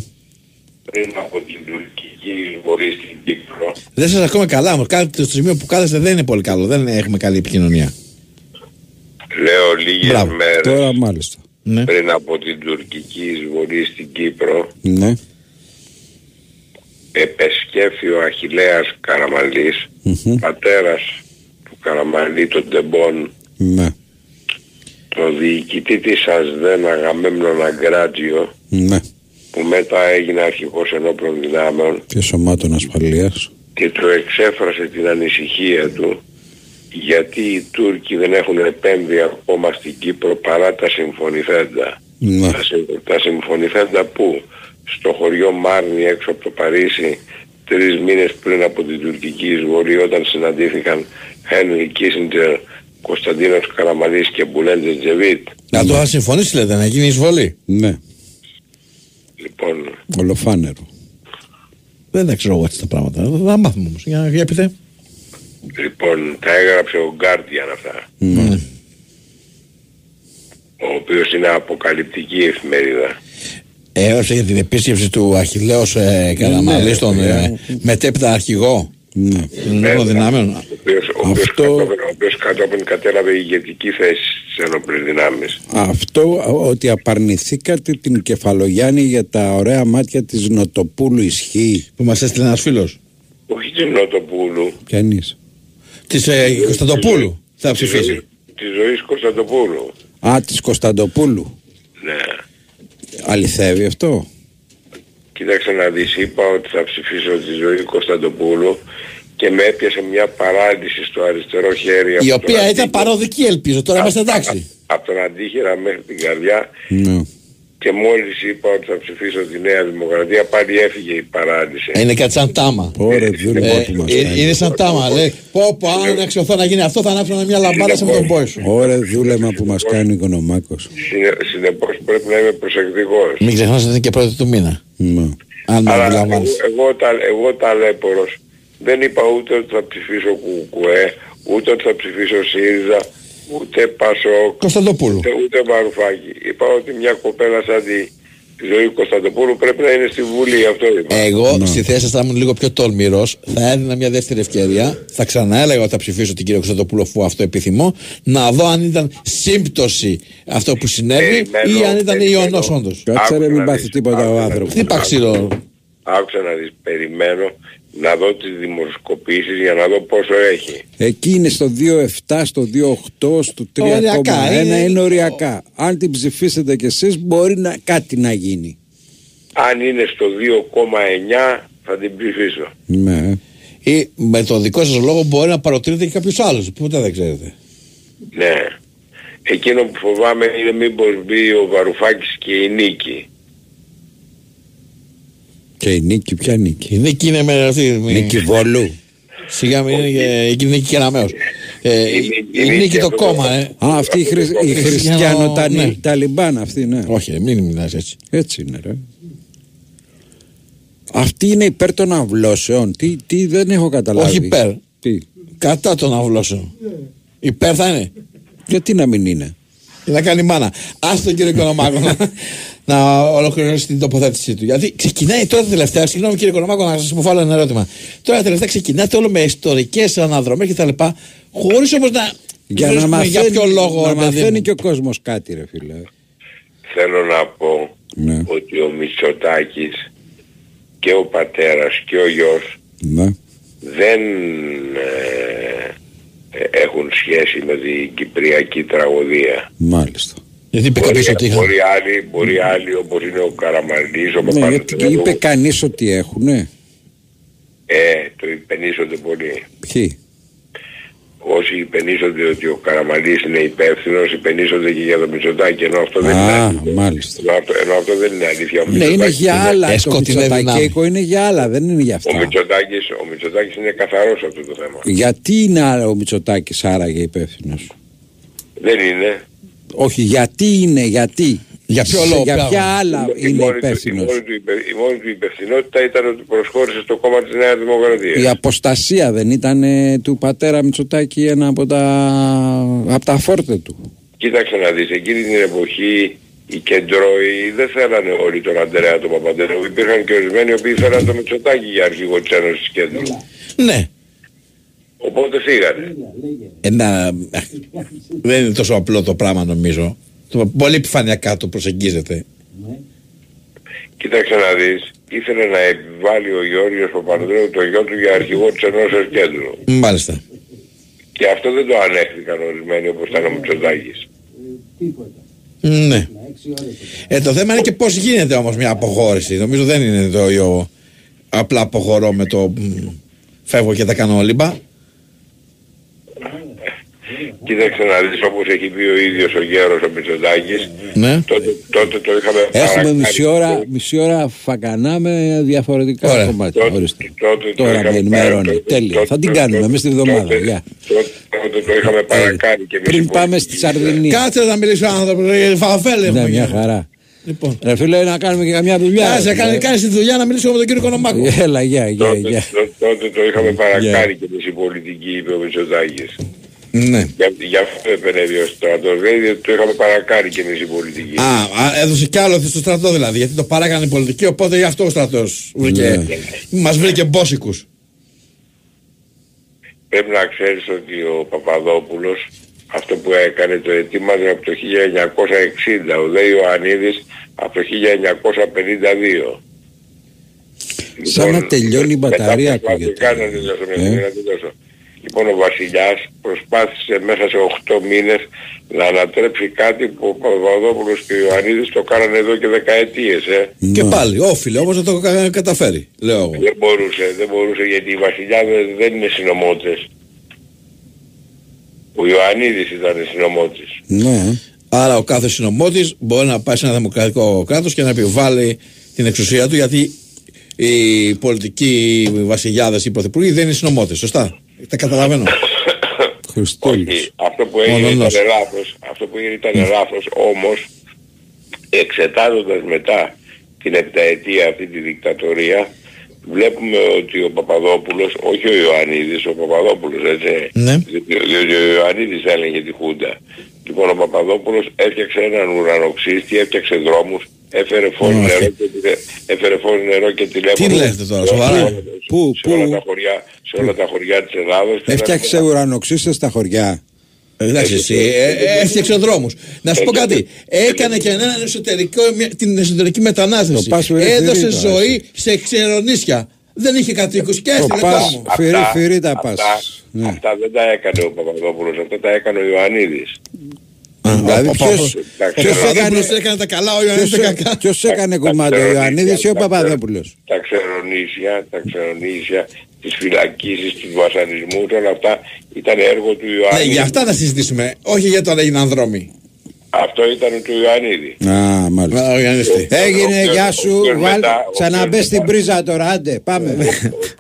πριν από την τουρκική εισβολή στην Κύπρο, Δεν σας ακούμε καλά όμως. Κάτι στο σημείο που κάθεστε δεν είναι πολύ καλό. Δεν έχουμε καλή επικοινωνία. λέω λίγες Μπράβο. μέρες Τώρα μάλιστα. Ναι. πριν από την τουρκική εισβολή στην Κύπρο, Ναι. Επεσκέφθη ο Αχιλέας Καραμαλής, Μμμ. πατέρας του Καραμαλή των Τεμπών, Ναι. το διοικητή της ΑΣΔΕΝ Αγαμέμνον Αγκράτζιο, Ναι. που μετά έγινε αρχηγός ενόπλων δυνάμεων Και σωμάτων ασφαλείας. και του εξέφρασε την ανησυχία του γιατί οι Τούρκοι δεν έχουν επέμβει ακόμα στην Κύπρο παρά τα συμφωνηθέντα. Ναι. Τα, συμ- τα συμφωνηθέντα που στο χωριό Μάρνη έξω από το Παρίσι τρεις μήνες πριν από την τουρκική εισβολή όταν συναντήθηκαν Χένρι Κίσιντζερ, Κωνσταντίνος Καραμαλής και Μπουλέντζε Τζεβίτ. Να το θα συμφωνήσει λέτε, να γίνει εισβολή; Ναι. Λοιπόν, Ολοφάνερο. Δεν τα ξέρω εγώ έτσι τα πράγματα. Θα μάθουμε όμως. Για, για πείτε. λοιπόν, τα έγραψε ο Guardian αυτά, Ναι. ο οποίος είναι αποκαλυπτική εφημερίδα. Έγραψε για την επίσκεψη του Αχιλέως ε, Καραμαλή στον ε, μετέπειτα αρχηγό Ναι. των ενόπλων δυνάμεων. Ο οποίος, ο οποίος κατόπιν, ο οποίος κατόπιν κατέλαβε ηγετική θέση στις ενόπλες δυνάμεις. Αυτό ότι απαρνηθήκατε την Κεφαλογιάννη για τα ωραία μάτια της Νοτοπούλου ισχύει; Που μας έστειλε ένας φίλος. Όχι της Νότοπούλου, Πιανής. Της ε, Κωνσταντοπούλου θα ψηφίσει. της Ζωής Κωνσταντοπούλου. Α, της Κωνσταντοπούλου. Ναι. Αληθεύει αυτό; Κοίταξε να δεις, είπα ότι θα ψηφίσω τη Ζωή Κωνσταντοπούλου και με έπιασε μια παράλυση στο αριστερό χέρι. Η από τον οποία ήταν αντίχειρα- παροδική ελπίζω. Τώρα είμαστε εντάξει. από τον αντίχειρα μέχρι την καρδιά Ναι. Και μόλις είπα ότι θα ψηφίσω τη Νέα Δημοκρατία πάλι έφυγε η παράλυση. Είναι κάτι σαν τάμα. Ωραία, δούλευα Ε, που μας ε, κάνει. είναι σαν τάμα. Λέει, πω πω, αν αξιωθώ να γίνει αυτό θα ανάψω μια λαμπάδα σε με τον πόη σου. Ωραία δούλεμα που μας κάνει ο Οικονομάκος. Συνε- Συνεπώς πρέπει να είμαι προσεκτικός. Μην ξεχνάς ότι είναι και πρώτη του μήνα. Ναι. Αν δεν Αλλά εγώ, αντιλαμβάνεσαι. εγώ, τα, εγώ ταλέπορος δεν είπα ούτε ότι θα ψηφίσω κουκουέ, ούτε ότι θα ψηφίσω ΣΥΡΙΖΑ, ούτε Πασόκ, Κωνσταντοπούλου. ούτε, ούτε Βαρουφάκη. Είπα ότι μια κοπέλα σαν τη, τη ζωή Κωνσταντοπούλου πρέπει να είναι στη Βουλή, αυτό είπα. Εγώ στη θέση σας θα ήμουν λίγο πιο τολμηρός. Θα έδινα μια δεύτερη ευκαιρία. Θα ξαναέλεγα ότι θα ψηφίσω την κυρία Κωνσταντοπούλου αφού αυτό επιθυμώ. Να δω αν ήταν σύμπτωση αυτό που συνέβη Περιμένω, ή αν ήταν περιμένω. ιονός όντως. Κάτσε ρε Άκου μην να πάθει δεις, τίποτα άκου ο να άνθρωπος. Τι είπα ξύλο. Άκουσα να δεις, περιμένω να δω τις δημοσκοπήσεις για να δω πόσο έχει. Εκεί είναι στο 2,7, στο 2,8, στο 3,1 Οριακά, είναι, είναι- οριακά. Αν την ψηφίσετε κι εσείς μπορεί να, κάτι να γίνει. Αν είναι στο 2,9 θα την ψηφίσω. Ναι. Ή με το δικό σας λόγο μπορεί να παροτρύνετε και κάποιους άλλους. Ποτέ δεν ξέρετε. Ναι. Εκείνο που φοβάμαι είναι μήπως μπει ο Βαρουφάκης και η Νίκη. Και η Νίκη, ποια Νίκη; Η Νίκη είναι με αυτή. με- Νίκη Βόλου. Σιγά μην είναι και η Νίκη Κεραμέως. Ε, η- η η Νίκη Νίκη το αυτό κόμμα, το- ε. Α, αυτή η, χρυσ... η Χριστιανο ναι. Ταλιμπάν αυτή, ναι. Όχι, μην μιλάς έτσι. Έτσι είναι, ρε. Αυτή είναι υπέρ των αυλώσεων. Τι, τι δεν έχω καταλάβει. Όχι υπέρ. Τι; Κατά των αυλώσεων. Υπέρ θα είναι. Γιατί να μην είναι; Και να κάνει μάνα. Άσε τον κύριο Οικονομάκο να, να ολοκληρώσει την τοποθέτησή του. Γιατί ξεκινάει τώρα τελευταία, συγγνώμη κύριε Οικονομάκο να σας υποβάλω ένα ερώτημα. Τώρα τελευταία ξεκινάτε όλο με ιστορικές αναδρομές κτλ. Χωρίς όμως να. Για να βρίσκουμε μαθαίνει, για ποιο λόγο. να ρε παιδί μαθαίνει μου. και ο κόσμος κάτι ρε φίλε. Θέλω να πω Ναι. ότι ο Μητσοτάκης και ο πατέρας και ο γιος Ναι. δεν ε, ε, έχουν σχέση με την κυπριακή τραγωδία. Μάλιστα. Γιατί είπε Μπορεί, κάποιος ότι είχα. μπορεί, άλλοι, μπορεί άλλοι όπως είναι ο Καραμαλής, ο Ναι, γιατί Παπαδημητρίου, είπε κανείς ότι έχουνε. ε, το υπενήσονται πολύ. Ποιοι; Όσοι υπενήσονται ότι ο Καραμαλής είναι υπεύθυνος, υπενήσονται και για το Μητσοτάκη, ενώ αυτό δεν είναι Α, αλήθεια. μάλιστα. Ενώ αυτό, ενώ αυτό δεν είναι αλήθεια. Ο Ναι, είναι Μητσοτάκης για άλλα. Το έσκοτεινε δυνάμει. Μητσοτακέικο είναι για άλλα, δεν είναι για Ο αυτά. Μητσοτάκης, ο Μητσοτάκης είναι καθαρός σε αυτό το θέμα. Γιατί είναι άρα ο Μητσοτάκης άραγε υπεύθυνος; Δεν είναι. Όχι, γιατί είναι, γιατί; Για ποιο Σε- λόγο, Για πράγμα. ποια άλλα Η είναι μόνη του- υπεύθυνος; Η μόνη του υπε- η μόνη του υπευθυνότητα ήταν ότι προσχώρησε στο κόμμα της Νέας Δημοκρατίας. Η αποστασία δεν ήταν ε, του πατέρα Μητσοτάκη ένα από τα, από τα φόρτε του. Κοίταξε να δεις, εκείνη την εποχή οι κεντρώοι δεν θέλανε όλοι τον Αντερέα τον Παπαντρέου. Υπήρχαν και ορισμένοι οι οποίοι θέλανε τον Μητσοτάκη για αρχηγό της Ένωσης Κέντρου. Ναι. Οπότε φύγανε. Ένα... Δεν είναι τόσο απλό το πράγμα νομίζω. Το, πολύ επιφανειακά το προσεγγίζεται. Κοίταξε να δεις, ήθελε να επιβάλλει ο Γεώργιος Παπανδρέου το γιο του για αρχηγό της Ενώσεως Κέντρου. Μάλιστα. Και αυτό δεν το ανέχθηκαν ορισμένοι όπως ήταν ο Μητσοτάκης. Ναι. Ε, το θέμα είναι και πώς γίνεται όμως μια αποχώρηση. Νομίζω δεν είναι το ίδιο απλά αποχωρώ με το μ, φεύγω και τα κάνω όλυμπα. Κοίταξε να δεις όπως έχει πει ο ίδιος ο γέρος ο Μητσοτάκης. Ναι. Τότε, τότε το είχαμε Έχουμε παρακάνει. μισή ώρα, μισή ώρα φακανά με διαφορετικά Ωραία. κομμάτια. Τότε- Ορίστε. τότε το Τώρα με είχαμε ενημερώνει. πάρει- Τέλεια. τότε- Θα την τότε- κάνουμε μέσα στη βδομάδα. τότε- Γεια. Τότε, τότε το είχαμε παρακάνει και εμείς οι Πριν πάμε πολιτικοί. στη Σαρδινία. Κάτσε να μιλήσει ο άνθρωπος, ε, φαφέλ έχουμε Ναι, μια γίνει. χαρά. Λοιπόν. Ρε φίλε, να κάνουμε και καμιά δουλειά. Κάτσε, ρε, κάνει, φίλε. κάνεις τη δουλειά να μιλήσουμε με τον κύριο Κονομάκο. Έλα, γεια, γεια, Τότε, γεια. τό- τότε το είχαμε παρακάνει και εμείς οι πολιτικοί, είπε ο Μητσοτάκης. Ναι. Για, γι' αυτό επενέβη ο στρατός. Δηλαδή διότι το είχαμε παρακάνει και εμείς οι πολιτικοί. Α, α, έδωσε κι άλλο στο στρατό δηλαδή, γιατί το παράγανε οι πολιτικοί, οπότε γι' αυτό ο στρατός βρήκε, μας βρήκε μπόσικους. Πρέπει να ξέρεις ότι ο Παπαδόπουλος αυτό που έκανε το ετοίμαζε από το 1960, ο Δε Ιωαννίδης από το 1952. Σαν να τελειώνει η μπαταρία μετά ακούγεται. προσπάθησε- να τελειώσω, Ε. να τελειώσω. Λοιπόν, ο Βασιλιάς προσπάθησε μέσα σε 8 μήνες να ανατρέψει κάτι που ο Παπαδόπουλος και ο Ιωαννίδης το κάνανε εδώ και δεκαετίες, ε. Και πάλι, όφιλε όμως να το κα- καταφέρει, λέω εγώ. Δεν μπορούσε, δεν μπορούσε γιατί οι βασιλιάδες δεν είναι συνομότες. Ο Ιωαννίδης ήταν συνομότης. Ναι. Άρα ο κάθε συνομότης μπορεί να πάει σε ένα δημοκρατικό κράτος και να επιβάλλει την εξουσία του γιατί οι πολιτικοί οι βασιλιάδες, οι πρωθυπουργοί δεν είναι συνομότες, σωστά; Τα καταλαβαίνω. Όχι, αυτό που έγινε Μόνος. ήταν λάθος, αυτό που έγινε ήταν λάθος, όμως εξετάζοντας μετά την επταετία αυτή τη δικτατορία βλέπουμε ότι ο Παπαδόπουλος, όχι ο Ιωαννίδης, ο Παπαδόπουλος έτσι, Ναι. διότι διότι ο Ιωαννίδης έλεγε τη Χούντα. Λοιπόν ο Παπαδόπουλος έφτιαξε έναν ουρανοξύστη, έφτιαξε δρόμους, έφερε φως Ω, νερό, αυτή. και, τηλε- έφερε φως νερό και τηλέφωνο. Τι λέτε τώρα, σε όλα- σοβαρά; σε Πού, όλα πού; τα χωριά, σε όλα τα χωριά της Ελλάδος. και Έφτιαξε ουρανοξύστες στα χωριά. Εντάξει, εσύ, ε, ε, έφτιαξε δρόμους. Να σου πω κάτι. Έκανε και έναν εσωτερικό, μια- την εσωτερική μετανάστευση. Το πας φυρί, Έδωσε φυρί τώρα, ζωή σε ξερονίσια. Δεν είχε κατοίκους και Το έστειλε πας, κόσμο. φυρί, Αυτά- φυρί τα αυτά- πας. Ναι. Αυτά δεν τα έκανε ο Παπαδόπουλος, αυτά τα έκανε ο Ιωαννίδης. Δηλαδή ο- ποιος, ο- Τα Ο ποιος ξέρω- έκανε, Παπαδόπουλος έκανε τα καλά, ο Ιωαννίδης τα ποιος, κακά. ποιος έκανε τα κουμάντο, ο ξερονίσια, Ιωαννίδης ή ο τα Παπαδόπουλος; Τα ξερονίσια, τα ξερονίσια, τις φυλακίσεις, τους βασανισμούς, όλα αυτά ήταν έργο του Ναι, Ιωαννίδη. για αυτά θα συζητήσουμε. Όχι για το αν έγιναν δρόμοι. Αυτό ήταν του Ιωαννίδη. Α, μάλιστα. Ο Ιωαννίδης. Έγινε, ο- γεια ο- σου. ο- Βάλ, μετά- ο- ξαναμπε στην πρίζα τώρα, άντε, πάμε.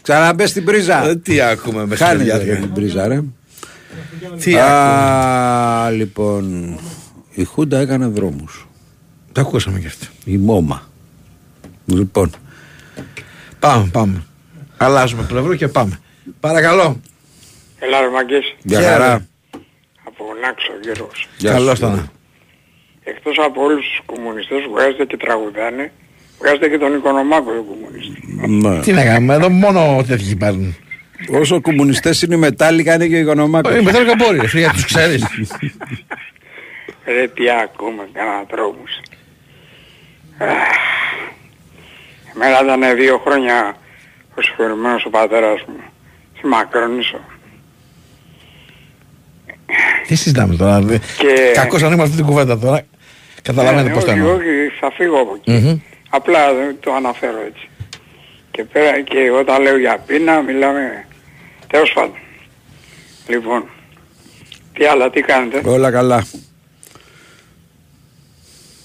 ξαναμπες στην πρίζα. Ε, Τι ακούμε με Χάνει στην για την πρίζα, ρε. Τι Α, λοιπόν, η Χούντα έκανε δρόμους. Τα ακούσαμε και αυτό. Η Μόμα. Λοιπόν, Πάμε, πάμε. Αλλάζουμε πλευρό και πάμε. Παρακαλώ. Έλα ρε μαγκές. για χαρά. Από Νάξο Γιώργος. Γεια Καλώς σου. τον. Εκτός από όλους τους κομμουνιστές που βγάζετε και τραγουδάνε, βγάζετε και τον Οικονομάκο τον κομμουνιστή. Ναι. Τι να κάνουμε, εδώ μόνο τέτοιοι υπάρχουν. Όσο κομμουνιστές είναι οι μετάλλικα είναι και ο Οικονομάκος. Ε, μετά δεν μπορεί, ρε, γιατί τους ξέρεις. Ρε τι ακούμε, κανένα τρόμους. Αχ. Εμένα ήταν δύο χρόνια ο συγχωρημένος ο πατέρας μου στη Μακρόνησο. Τι συζητάμε τώρα. δε. Και- Κακώς ανοίγουμε αυτή την κουβέντα τώρα. Καταλαβαίνετε Ε, πώς το όχι, εννοώ. όχι, θα φύγω από εκεί. Μμμ. Απλά δεν το αναφέρω έτσι. Και, πέρα, και όταν λέω για πείνα μιλάμε τέλος πάντων. Λοιπόν, τι άλλα, τι κάνετε; Όλα καλά.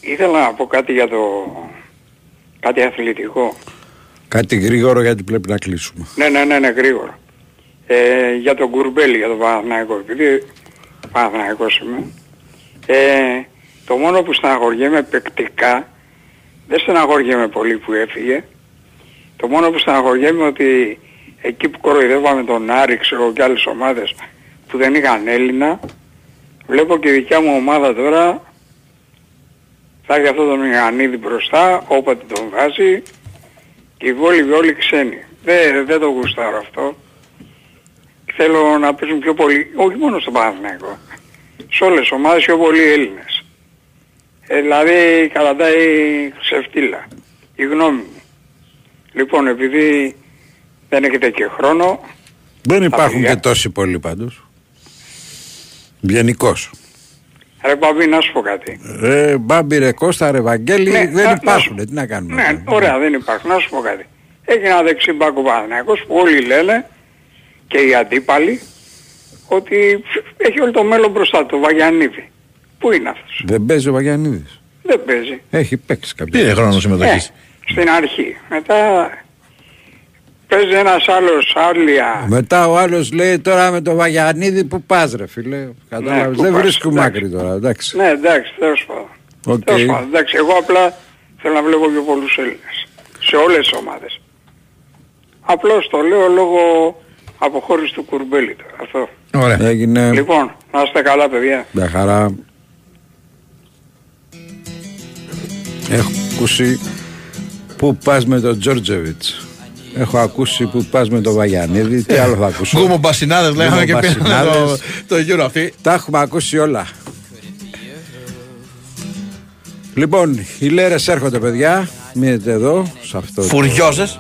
Ήθελα να πω κάτι για το... κάτι αθλητικό. Κάτι γρήγορο γιατί πρέπει να κλείσουμε. Ναι, ναι, ναι, ναι, γρήγορα. Ε, για τον Κουρμπέλη, για τον Παναθηναϊκό. Επειδή Παναθηναϊκός είμαι. Ε, Το μόνο που στεναχωριέμαι παικτικά, δεν στεναχωριέμαι πολύ που έφυγε, το μόνο που στεναχωριέμαι ότι εκεί που κοροϊδεύαμε τον Άρη, ξέρω και άλλες ομάδες που δεν είχαν Έλληνα, βλέπω και η δικιά μου ομάδα τώρα θα έχει αυτό τον Ιωαννίδη μπροστά, όποτε τον βάζει και οι βόλοι όλοι ξένοι. Δεν, δεν το γουστάρω αυτό. Θέλω να παίζουν πιο πολύ, όχι μόνο στο Παναθηναϊκό, σε όλες τις ομάδες πιο πολλοί Έλληνες. Ε, δηλαδή καταντάει ξεφτύλα. Η γνώμη μου. Λοιπόν, επειδή δεν έχετε και χρόνο... Δεν τα υπάρχουν παιδιά- και τόσοι πολλοί πάντως. Γενικώ. Ρε Παμπή, να σου πω κάτι. Ρε Μπάμπη, ρε Κώστα, ρε Βαγγέλη, Ναι, δεν να- υπάρχουν. Τι να κάνουμε. Ναι, ωραία, δεν υπάρχουν. Να σου πω κάτι. Έχει ένα δεξί μπάκο Παναθηναϊκός που όλοι λένε και οι αντίπαλοι ότι έχει όλο το μέλλον μπροστά του, Βαγιανίδη. Πού είναι αυτός; Δεν παίζει ο Βαγιανίδης. Δεν παίζει. Έχει παίξει κάποια. Πήρε χρόνος συμμετοχής; Ε, στην αρχή. Μετά παίζει ένας άλλος Άρλια. Μετά ο άλλος λέει τώρα με το Βαγιανίδη που πας ρε φίλε. Κατάλαβες. Ναι, πού δεν πας, βρίσκουμε εντάξει. άκρη τώρα. Εντάξει. Ναι, εντάξει, τέλος πάντων. Οκ. Τέλος πάντων. Εντάξει, εγώ απλά θέλω να βλέπω πιο πολλούς Έλληνες. Σε όλες τις ομάδες. Απλώς το λέω λόγω αποχώρησης του Κουρμπέλη τώρα. Αυτό. Ωραία. Έγινε Λοιπόν, να είστε καλά παιδιά. μια χαρά. Έχω ακούσει που πας με τον Τζόρτζεβιτς. Έχω ακούσει που πας με τον Βαγιανίδη. Τι άλλο θα ακούσω; Γκούμο μπασινάδες λέγαμε και πήραμε το, Γκούμο-μπασινάδες. το γύρο αυτή. Τα έχουμε ακούσει όλα. Λοιπόν, οι λέρες έρχονται παιδιά. Μείνετε εδώ. Σε αυτό το- Φουριόζες.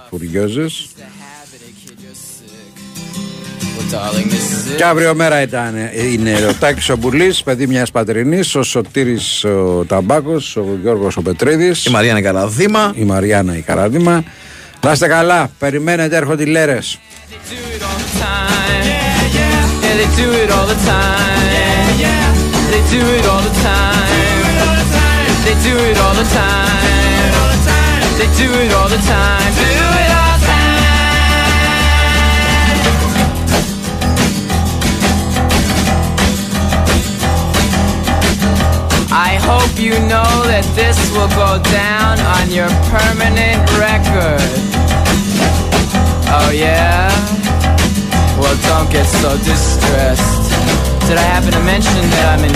Φουριόζες. Και αύριο μέρα ήταν, είναι ο Τάκης ο Μπουλής, παιδί μιας πατρινής, ο Σωτήρης ο Ταμπάκος, ο Γιώργος ο Πετρίδης. Η Μαριάννα Καραδίμα. Η Μαριάννα η Καραδίμα. Να είστε καλά, περιμένετε, έρχονται οι λέρες. Yeah, they do it all the time. I hope you know that this will go down on your permanent record. Oh yeah? Well, don't get so distressed. Did I happen to mention that I'm in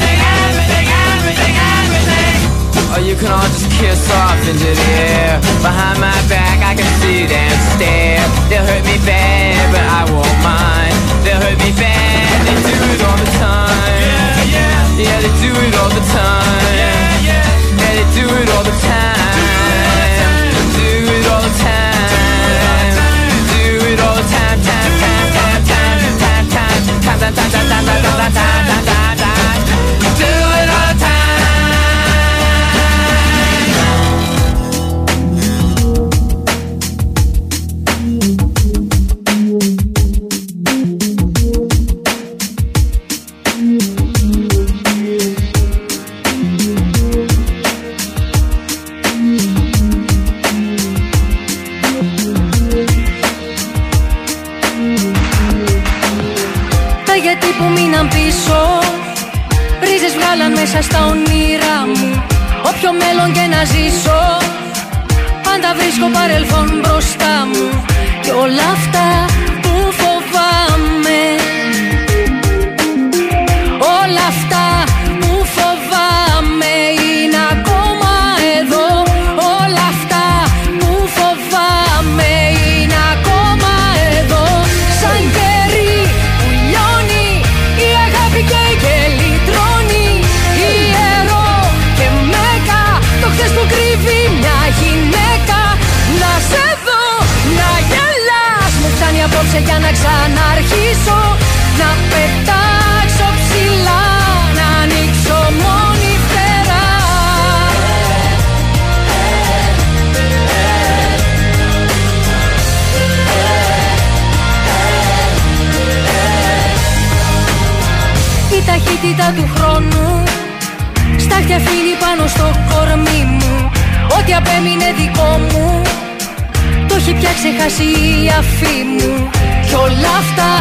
or you can all just kiss off into the air Behind my back I can see them stare They'll hurt me bad but I won't mind They'll hurt me bad They do it all the time Yeah, yeah Yeah, they do it all the time Yeah, yeah Yeah, they do it all the time Do it all the time Do it all the time Time, time, time, time, time, time Time, time, time, time, time, time, time, time, time, ξεχάσει η αφή μου. Κι όλα αυτά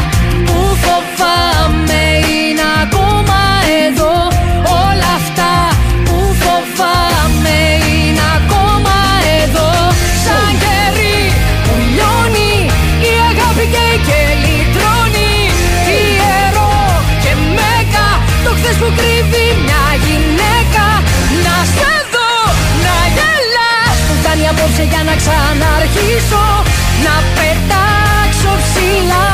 που φοβάμαι είναι ακόμα εδώ. Όλα αυτά που φοβάμαι είναι ακόμα εδώ. Σαν κερί που λιώνει η αγάπη καίει και λυτρώνει Ιερό και μέκα το χθες που κρύβει μια γυναίκα. Να σε δω, να γελάς. Που κάνει απόψε για να ξαναρχίσω Να πετάξω ψηλά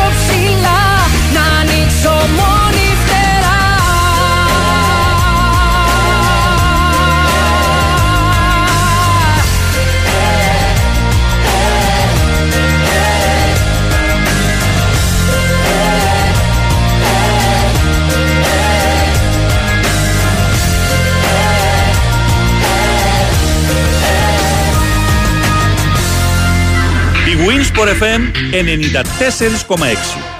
ψηλά Να ανοίξω μόνη Η Winsport FM 94,6